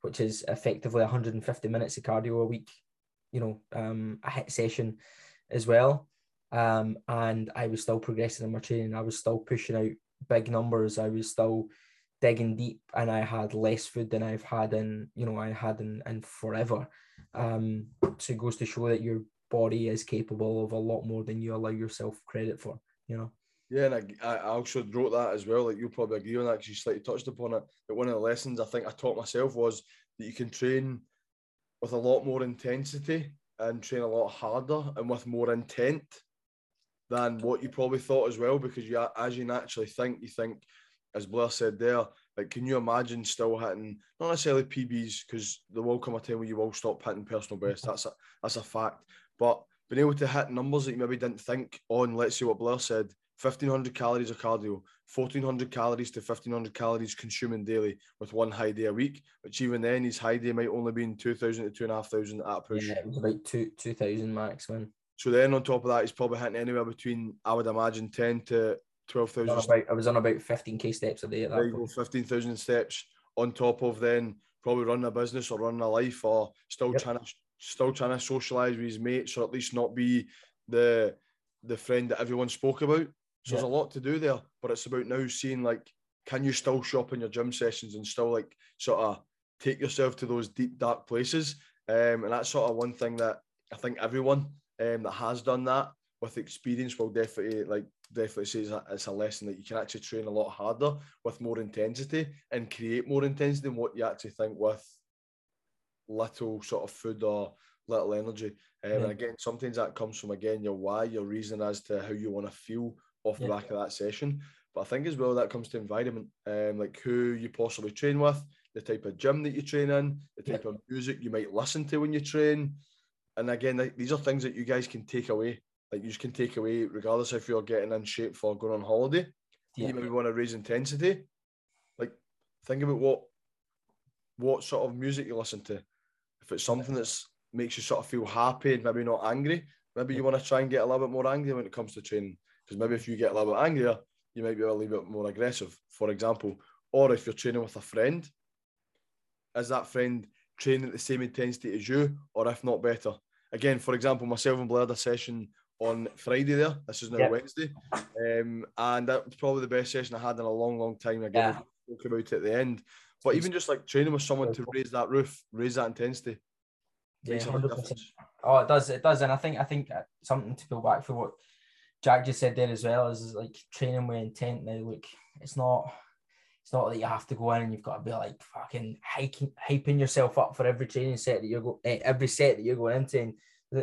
which is effectively 150 minutes of cardio a week. You know, um, a HIIT session as well. Um, and I was still progressing in my training. I was still pushing out big numbers. I was still digging deep, and I had less food than I've had in you know I had in, in forever. Um, so it goes to show that your body is capable of a lot more than you allow yourself credit for. You know. Yeah, and I, I also wrote that as well. Like you'll probably agree on that because you slightly touched upon it. But one of the lessons I think I taught myself was that you can train with a lot more intensity and train a lot harder and with more intent than what you probably thought as well, because you as you naturally think, you think, as Blair said there, like can you imagine still hitting not necessarily PBs because there will come a time where you will stop hitting personal best. Mm-hmm. That's a that's a fact. But being able to hit numbers that you maybe didn't think on, let's see what Blair said, 1500 calories of cardio, 1400 calories to 1500 calories consuming daily with one high day a week, which even then his high day might only be in 2000 to 2500 at a push. Yeah, it was about two, 2000 max, man. So then on top of that, he's probably hitting anywhere between, I would imagine, 10 to 12,000. I was on about 15k steps a day at that point. 15,000 steps on top of then probably running a business or running a life or still yep. trying to still trying to socialize with his mates or at least not be the the friend that everyone spoke about. So yep. there's a lot to do there, but it's about now seeing like, can you still shop in your gym sessions and still like sort of take yourself to those deep dark places? Um, and that's sort of one thing that I think everyone um, that has done that with experience will definitely like definitely say it's a, lesson that you can actually train a lot harder with more intensity and create more intensity than what you actually think with little sort of food or little energy. Um, yeah. And again, sometimes that comes from again your why, your reason as to how you want to feel off the back of that session. But I think as well that comes to environment, um, like who you possibly train with, the type of gym that you train in, the type yeah. of music you might listen to when you train, and again, like, these are things that you guys can take away. Like you just can take away, regardless if you're getting in shape for going on holiday. Yeah. You maybe want to raise intensity. Like think about what what sort of music you listen to. If it's something that makes you sort of feel happy and maybe not angry, maybe you want to try and get a little bit more angry when it comes to training. Because maybe if you get a little bit angrier, you might be a little bit more aggressive, for example. Or if you're training with a friend, is that friend training at the same intensity as you, or if not better? again, for example, myself and Blair had a session on Friday there. This is now yep. Wednesday. Um, and that was probably the best session I had in a long, long time. Again, yeah. spoke about it at the end. But even just like training with someone to raise that roof, raise that intensity. Yeah, 100%. Oh, it does. It does. And I think I think uh, something to go back for what Jack just said there as well is, is like training with intent. Now, look, it's not it's not that you have to go in and you've got to be like fucking hiking, hyping yourself up for every training set that you're go, eh, every set that you're going into. And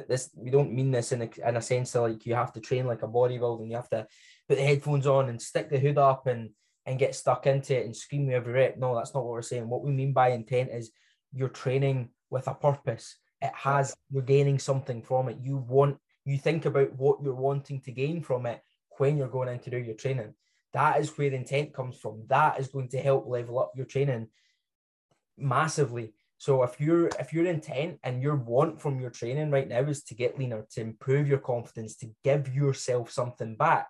this we don't mean this in a, in a sense of like you have to train like a bodybuilder and you have to put the headphones on and stick the hood up and and get stuck into it and scream every rep. No, that's not what we're saying. What we mean by intent is you're training with a purpose. It has you're gaining something from it. You want you think about what you're wanting to gain from it when you're going in to do your training. That is where intent comes from. That is going to help level up your training massively. So if you're if your intent and your want from your training right now is to get leaner, to improve your confidence, to give yourself something back,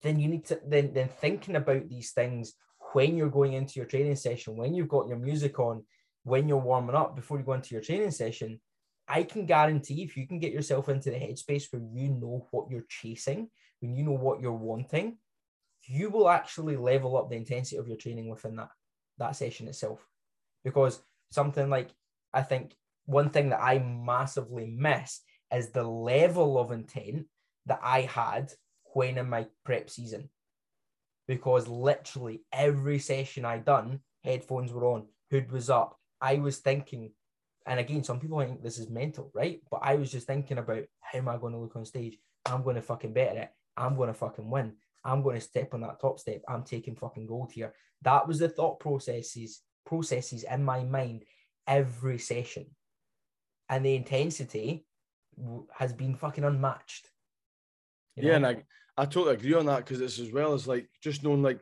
then you need to then then thinking about these things when you're going into your training session, when you've got your music on, when you're warming up before you go into your training session, I can guarantee if you can get yourself into the headspace where you know what you're chasing, when you know what you're wanting, you will actually level up the intensity of your training within that that session itself. Because something like i think one thing that i massively miss is the level of intent that I had when in my prep season. Because literally every session I done, headphones were on, hood was up. I was thinking, and again, some people think this is mental, right? But I was just thinking about how am I going to look on stage? I'm going to fucking better it. I'm going to fucking win. I'm going to step on that top step. I'm taking fucking gold here. That was the thought processes processes in my mind every session, and the intensity has been fucking unmatched. You know? Yeah, and I, I totally agree on that because it's as well as like just knowing like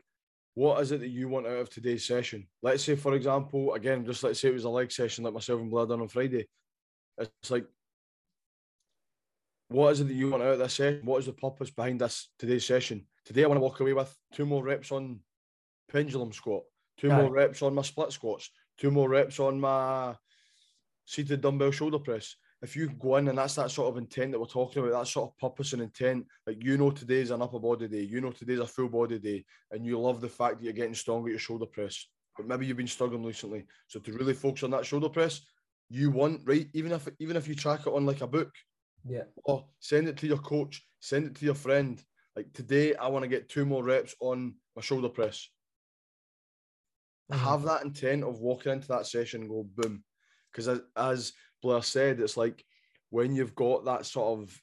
what is it that you want out of today's session. Let's say, for example, again, just let's say it was a leg session like myself and Blair done on Friday. It's like, what is it that you want out of this session? What is the purpose behind this today's session? Today, I want to walk away with two more reps on pendulum squat, two yeah. more reps on my split squats, two more reps on my seated dumbbell shoulder press, if you go in and that's that sort of intent that we're talking about, that sort of purpose and intent, like you know today's an upper body day, you know today's a full body day, and you love the fact that you're getting strong at your shoulder press, but maybe you've been struggling recently. So to really focus on that shoulder press, you want right, even if even if you track it on like a book, yeah, or send it to your coach, send it to your friend. Like today, I want to get two more reps on my shoulder press. Mm-hmm. Have that intent of walking into that session and go boom, because as, as Blair said, it's like when you've got that sort of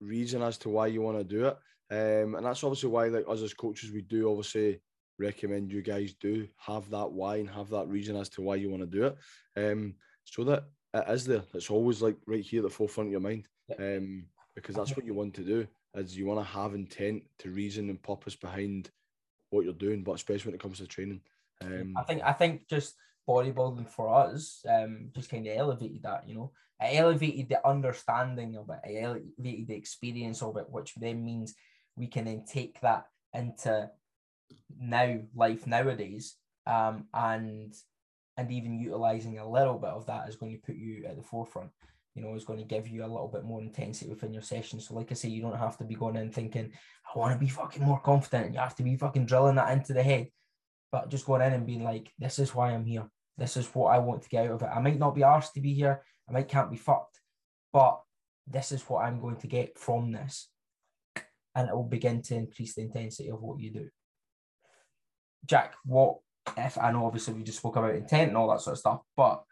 reason as to why you want to do it. Um, and that's obviously why, like us as coaches, we do obviously recommend you guys do have that why and have that reason as to why you want to do it. Um, so that it is there. It's always like right here at the forefront of your mind. Um, because that's what you want to do is you want to have intent to reason and purpose behind what you're doing, but especially when it comes to training. Um, I think I think just bodybuilding for us um, just kind of elevated that, you know. It elevated the understanding of it, it elevated the experience of it, which then means we can then take that into now life nowadays um, and and even utilizing a little bit of that is going to put you at the forefront you know is going to give you a little bit more intensity within your session so like i say you don't have to be going in thinking i want to be fucking more confident And you have to be fucking drilling that into the head but just going in and being like this is why i'm here this is what I want to get out of it. I might not be asked to be here. I might can't be fucked, but this is what I'm going to get from this. And it will begin to increase the intensity of what you do. Jack, what if I know obviously we just spoke about intent and all that sort of stuff, but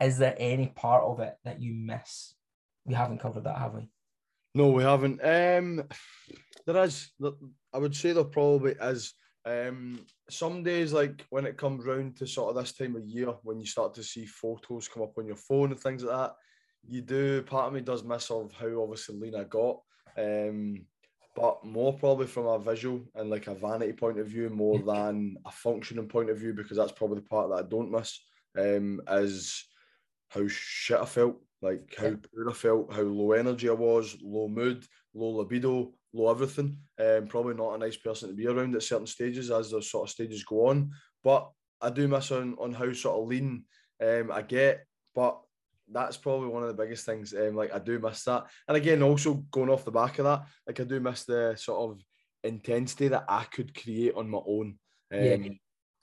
is there any part of it that you miss? We haven't covered that, have we? No, we haven't. Um, there is. I would say there probably is um, some days, like when it comes round to sort of this time of year, when you start to see photos come up on your phone and things like that, you do. Part of me does miss of how obviously Lena got, um, but more probably from a visual and like a vanity point of view, more than a functioning point of view, because that's probably the part that I don't miss. Um, is how shit I felt, like how poor I felt, how low energy I was, low mood, low libido, low everything. Um, probably not a nice person to be around at certain stages as those sort of stages go on. But I do miss on on how sort of lean um, I get. But that's probably one of the biggest things. Um, like I do miss that. And again, also going off the back of that, like I do miss the sort of intensity that I could create on my own. Um, yeah.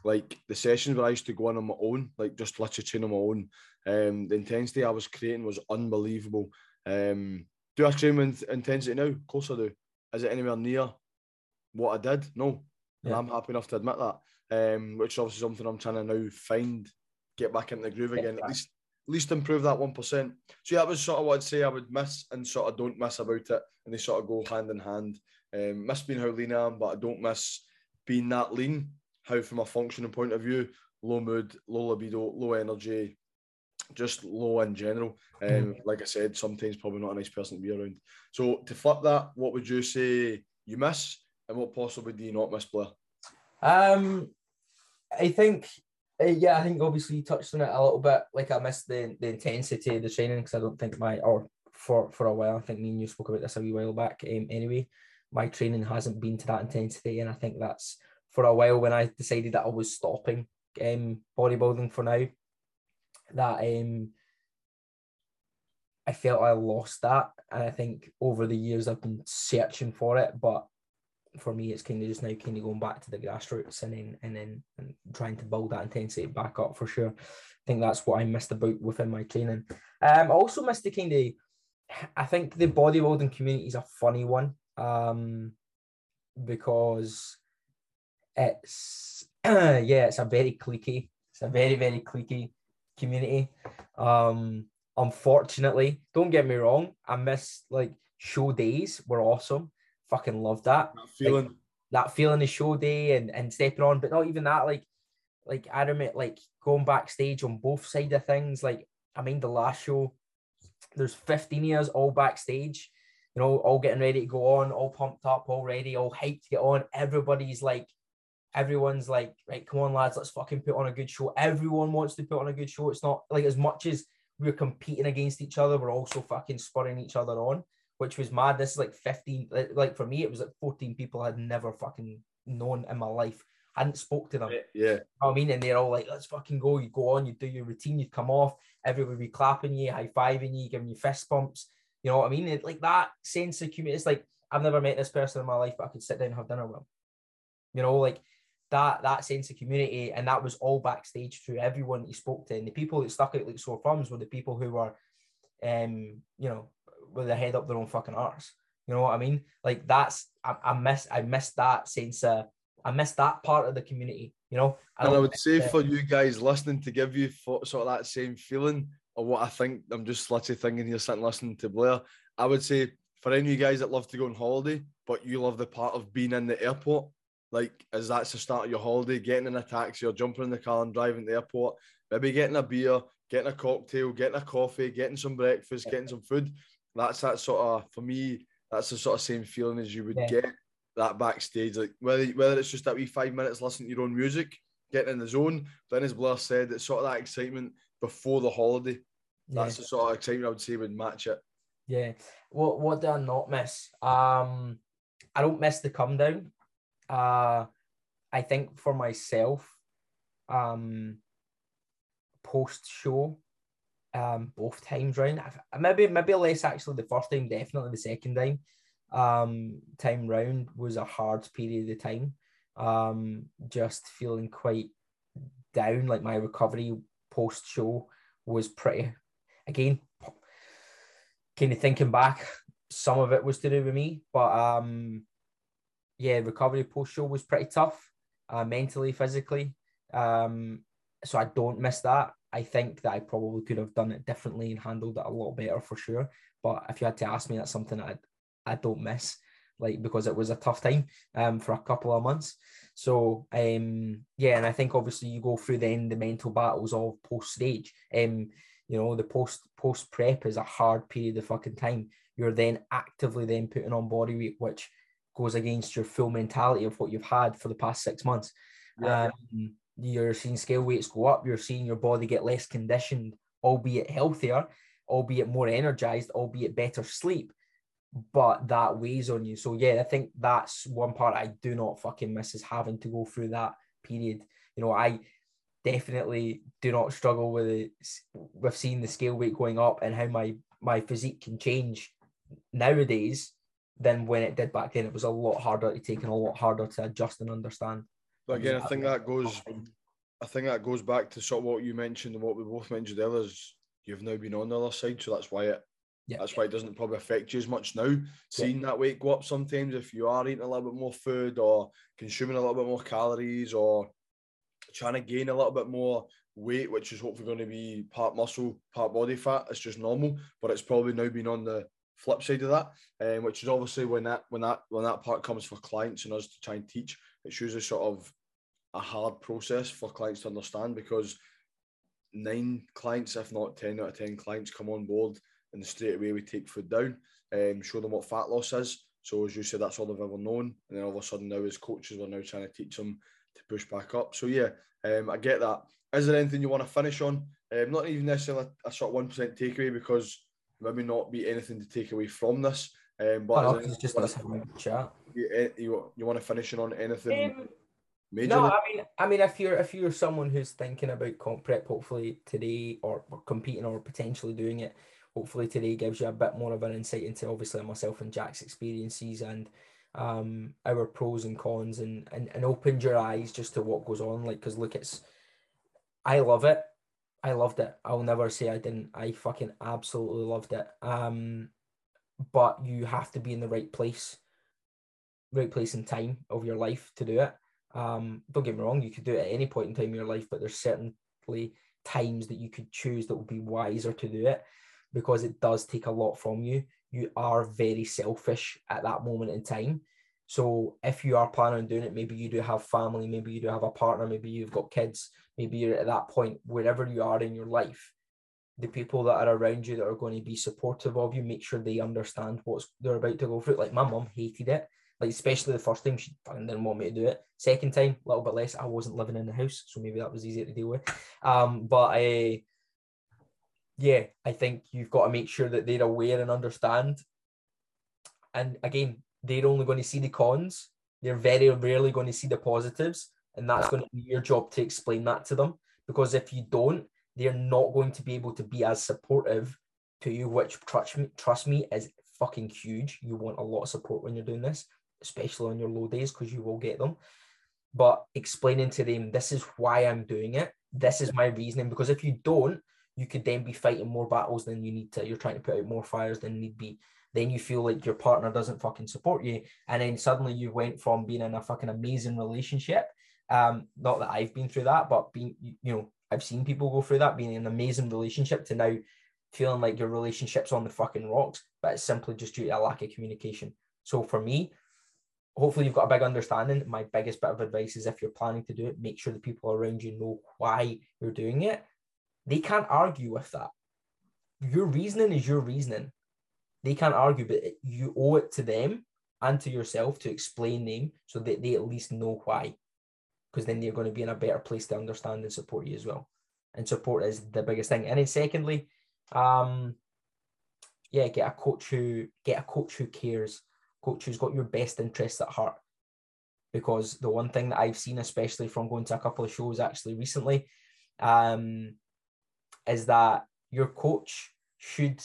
Like the sessions where I used to go on on my own, like just literally train on my own. Um, the intensity I was creating was unbelievable. Um, do I train with intensity now? Of course I do. Is it anywhere near what I did? No. And I'm happy enough to admit that. Um, which is obviously something I'm trying to now find, get back into the groove again, at least at least improve that one percent. So yeah, that was sort of what I'd say I would miss and sort of don't miss about it, and they sort of go hand in hand. Um, miss being how lean I am, but I don't miss being that lean. How from a functioning point of view, low mood, low libido, low energy, just low in general. Um, mm. Like I said, sometimes probably not a nice person to be around. So to flip that, what would you say you miss, and what possibly do you not miss, Blair? Um, I think, uh, yeah, I think obviously you touched on it a little bit. Like I missed the the intensity of the training because I don't think my or for for a while. I think me and you spoke about this a wee while back. Um, anyway, my training hasn't been to that intensity, and I think that's for a while when I decided that I was stopping um bodybuilding for now that um, I felt I lost that. And I think over the years I've been searching for it, but for me it's kind of just now kind of going back to the grassroots and then and then and trying to build that intensity back up for sure. I think that's what I missed about within my training. Um, I also missed the kind of I think the bodybuilding community is a funny one um, because it's yeah, it's a very cliquey. It's a very very cliquey community. Um, unfortunately, don't get me wrong, I miss like show days were awesome. Fucking loved that. That feeling. Like, that feeling of show day and, and stepping on, but not even that. Like, like I remember like going backstage on both sides of things. Like, I mean, the last show, there's 15 years all backstage, you know, all getting ready to go on, all pumped up, all ready, all hyped to get on. Everybody's like, everyone's like, right, come on, lads, let's fucking put on a good show. Everyone wants to put on a good show. It's not like as much as we're competing against each other, we're also fucking spurring each other on which was mad. This is like 15, like for me, it was like 14 people I'd never fucking known in my life. I hadn't spoke to them. Yeah. You know I mean? And they're all like, let's fucking go. You go on, you do your routine, you come off, everybody be clapping you, high fiving you, giving you fist bumps. You know what I mean? It, like that sense of community. It's like, I've never met this person in my life, but I could sit down and have dinner with them. You know, like that that sense of community. And that was all backstage through everyone you spoke to. And the people that stuck out like sore thumbs were the people who were um, you know, with their head up their own fucking arse. You know what I mean? Like that's I, I miss I miss that sense. Uh, I miss that part of the community. You know. I and I would say for you guys listening to give you sort of that same feeling of what I think. I'm just literally thinking here, sitting listening to Blair. I would say for any of you guys that love to go on holiday, but you love the part of being in the airport, like as that's the start of your holiday, getting in a taxi or jumping in the car and driving to the airport, maybe getting a beer, getting a cocktail, getting a coffee, getting some breakfast, getting some food that's that sort of for me. That's the sort of same feeling as you would yeah. get that backstage. Like whether whether it's just that wee five minutes listening to your own music, getting in the zone. Then as Blair said, it's sort of that excitement before the holiday. That's yeah. the sort of excitement I would say would match it. Yeah. What what do I not miss? Um, I don't miss the come down. Uh, I think for myself, um, post show, um, both times round. Maybe maybe less actually the first time, definitely the second time. Um, time round was a hard period of time. Um, just feeling quite down. Like my recovery post show was pretty. Again, kind of thinking back, some of it was to do with me, but um, yeah, recovery post show was pretty tough, uh, mentally, physically. Um, so I don't miss that. I think that I probably could have done it differently and handled it a lot better for sure. But if you had to ask me, that's something I I don't miss, like because it was a tough time um for a couple of months. So um yeah, and I think obviously you go through then the mental battles of post stage. Um, you know, the post post prep is a hard period of fucking time. You're then actively then putting on body weight, which goes against your full mentality of what you've had for the past six months. Yeah. Um, you're seeing scale weights go up, you're seeing your body get less conditioned, albeit healthier, albeit more energized, albeit better sleep. But that weighs on you. So yeah, I think that's one part I do not fucking miss is having to go through that period. You know, I definitely do not struggle with it, with seeing the scale weight going up and how my my physique can change nowadays than when it did back then. It was a lot harder to take and a lot harder to adjust and understand. But again, I think that goes. I think that goes back to sort of what you mentioned and what we both mentioned earlier. Is you've now been on the other side, so that's why it. Yeah. That's why it doesn't probably affect you as much now. Seeing yeah. that weight go up sometimes, if you are eating a little bit more food or consuming a little bit more calories or trying to gain a little bit more weight, which is hopefully going to be part muscle, part body fat. It's just normal, but it's probably now been on the flip side of that, um, which is obviously when that when that when that part comes for clients and us to try and teach it's usually sort of a hard process for clients to understand because nine clients, if not 10 out of 10 clients, come on board and straight away we take food down and um, show them what fat loss is. So, as you said, that's all they've ever known. And then all of a sudden, now as coaches, we're now trying to teach them to push back up. So, yeah, um, I get that. Is there anything you want to finish on? Um, not even necessarily a, a sort of 1% takeaway because maybe not be anything to take away from this. Um, but oh, it's just nice having a chat. You, eh, you, you want to finish on anything? Um, major? No, I mean, I mean, if you're if you're someone who's thinking about comp prep, hopefully today or, or competing or potentially doing it, hopefully today gives you a bit more of an insight into obviously myself and Jack's experiences and um our pros and cons and and, and opened your eyes just to what goes on. Like, because look, it's I love it. I loved it. I'll never say I didn't. I fucking absolutely loved it. Um, but you have to be in the right place, right place and time of your life to do it. Um, don't get me wrong, you could do it at any point in time in your life, but there's certainly times that you could choose that would be wiser to do it because it does take a lot from you. You are very selfish at that moment in time. So if you are planning on doing it, maybe you do have family, maybe you do have a partner, maybe you've got kids, maybe you're at that point, wherever you are in your life, the people that are around you that are going to be supportive of you, make sure they understand what they're about to go through. Like my mom hated it, like especially the first time she didn't want me to do it. Second time, a little bit less. I wasn't living in the house, so maybe that was easier to deal with. Um, but I, yeah, I think you've got to make sure that they're aware and understand. And again, they're only going to see the cons. They're very rarely going to see the positives, and that's going to be your job to explain that to them. Because if you don't, they're not going to be able to be as supportive to you, which trust me, trust me is fucking huge. You want a lot of support when you're doing this, especially on your low days, because you will get them. But explaining to them, this is why I'm doing it. This is my reasoning. Because if you don't, you could then be fighting more battles than you need to. You're trying to put out more fires than need be. Then you feel like your partner doesn't fucking support you, and then suddenly you went from being in a fucking amazing relationship. Um, not that I've been through that, but being you know I've seen people go through that, being in an amazing relationship to now feeling like your relationship's on the fucking rocks, but it's simply just due to a lack of communication. So for me, hopefully you've got a big understanding. My biggest bit of advice is if you're planning to do it, make sure the people around you know why you're doing it. They can't argue with that. Your reasoning is your reasoning. They can't argue, but you owe it to them and to yourself to explain them so that they at least know why because then you're going to be in a better place to understand and support you as well. And support is the biggest thing. And then secondly, um, yeah, get a coach who get a coach who cares, coach who's got your best interests at heart. Because the one thing that I've seen, especially from going to a couple of shows actually recently, um, is that your coach should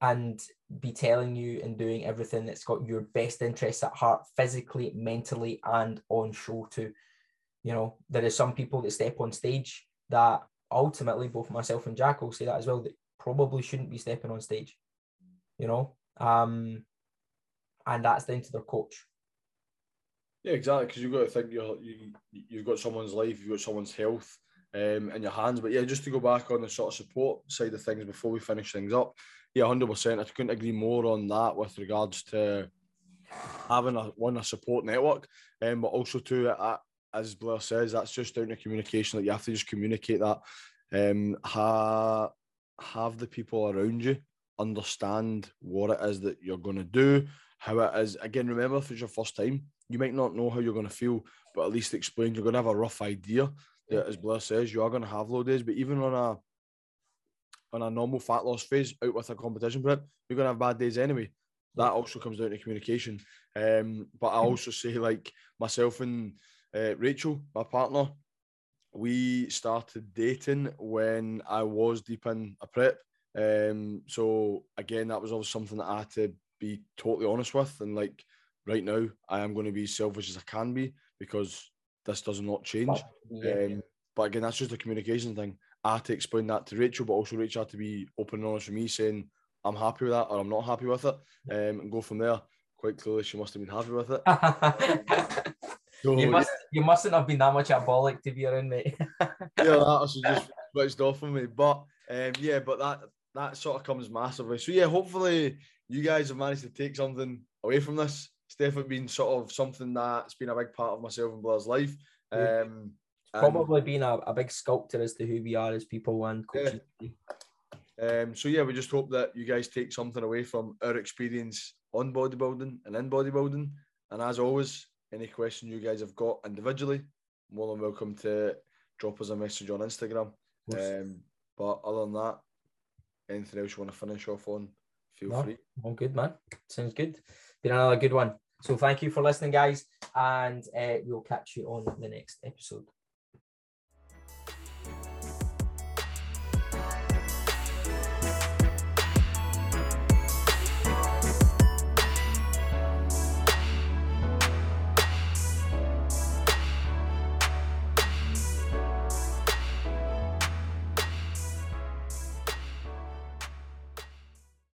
and be telling you and doing everything that's got your best interests at heart physically, mentally, and on show too. You know, there is some people that step on stage that ultimately, both myself and Jack will say that as well, that probably shouldn't be stepping on stage. You know, um, and that's down to their coach. Yeah, exactly. Because you've got to think you're, you you've got someone's life, you've got someone's health um, in your hands. But yeah, just to go back on the sort of support side of things before we finish things up, yeah, hundred percent. I couldn't agree more on that with regards to having a one a support network, um, but also to as Blair says, that's just down to communication. Like you have to just communicate that. Um, ha, have the people around you understand what it is that you're going to do, how it is. Again, remember if it's your first time, you might not know how you're going to feel, but at least explain. You're going to have a rough idea. That, as Blair says, you are going to have low days, but even on a on a normal fat loss phase out with a competition prep, you're going to have bad days anyway. That also comes down to communication. Um, but I also say like myself and uh, Rachel, my partner, we started dating when I was deep in a prep. Um, so again, that was always something that I had to be totally honest with. And like right now, I am going to be selfish as I can be because this does not change. Yeah. Um, but again, that's just a communication thing. I had to explain that to Rachel, but also Rachel had to be open and honest with me, saying I'm happy with that or I'm not happy with it, um, and go from there. Quite clearly, she must have been happy with it. So, you must. You mustn't have been that much at bollock to be around me. yeah, that was just switched off on me. But um, yeah, but that that sort of comes massively. So yeah, hopefully you guys have managed to take something away from this. It's definitely been sort of something that's been a big part of myself and Blair's life. Um, probably been a, a big sculptor as to who we are as people and coaches. Yeah. Um, so yeah, we just hope that you guys take something away from our experience on bodybuilding and in bodybuilding. And as always, any question you guys have got individually, more than welcome to drop us a message on Instagram. Um, but other than that, anything else you want to finish off on, feel no, free. All good, man. Sounds good. Been another good one. So thank you for listening, guys, and uh, we'll catch you on the next episode.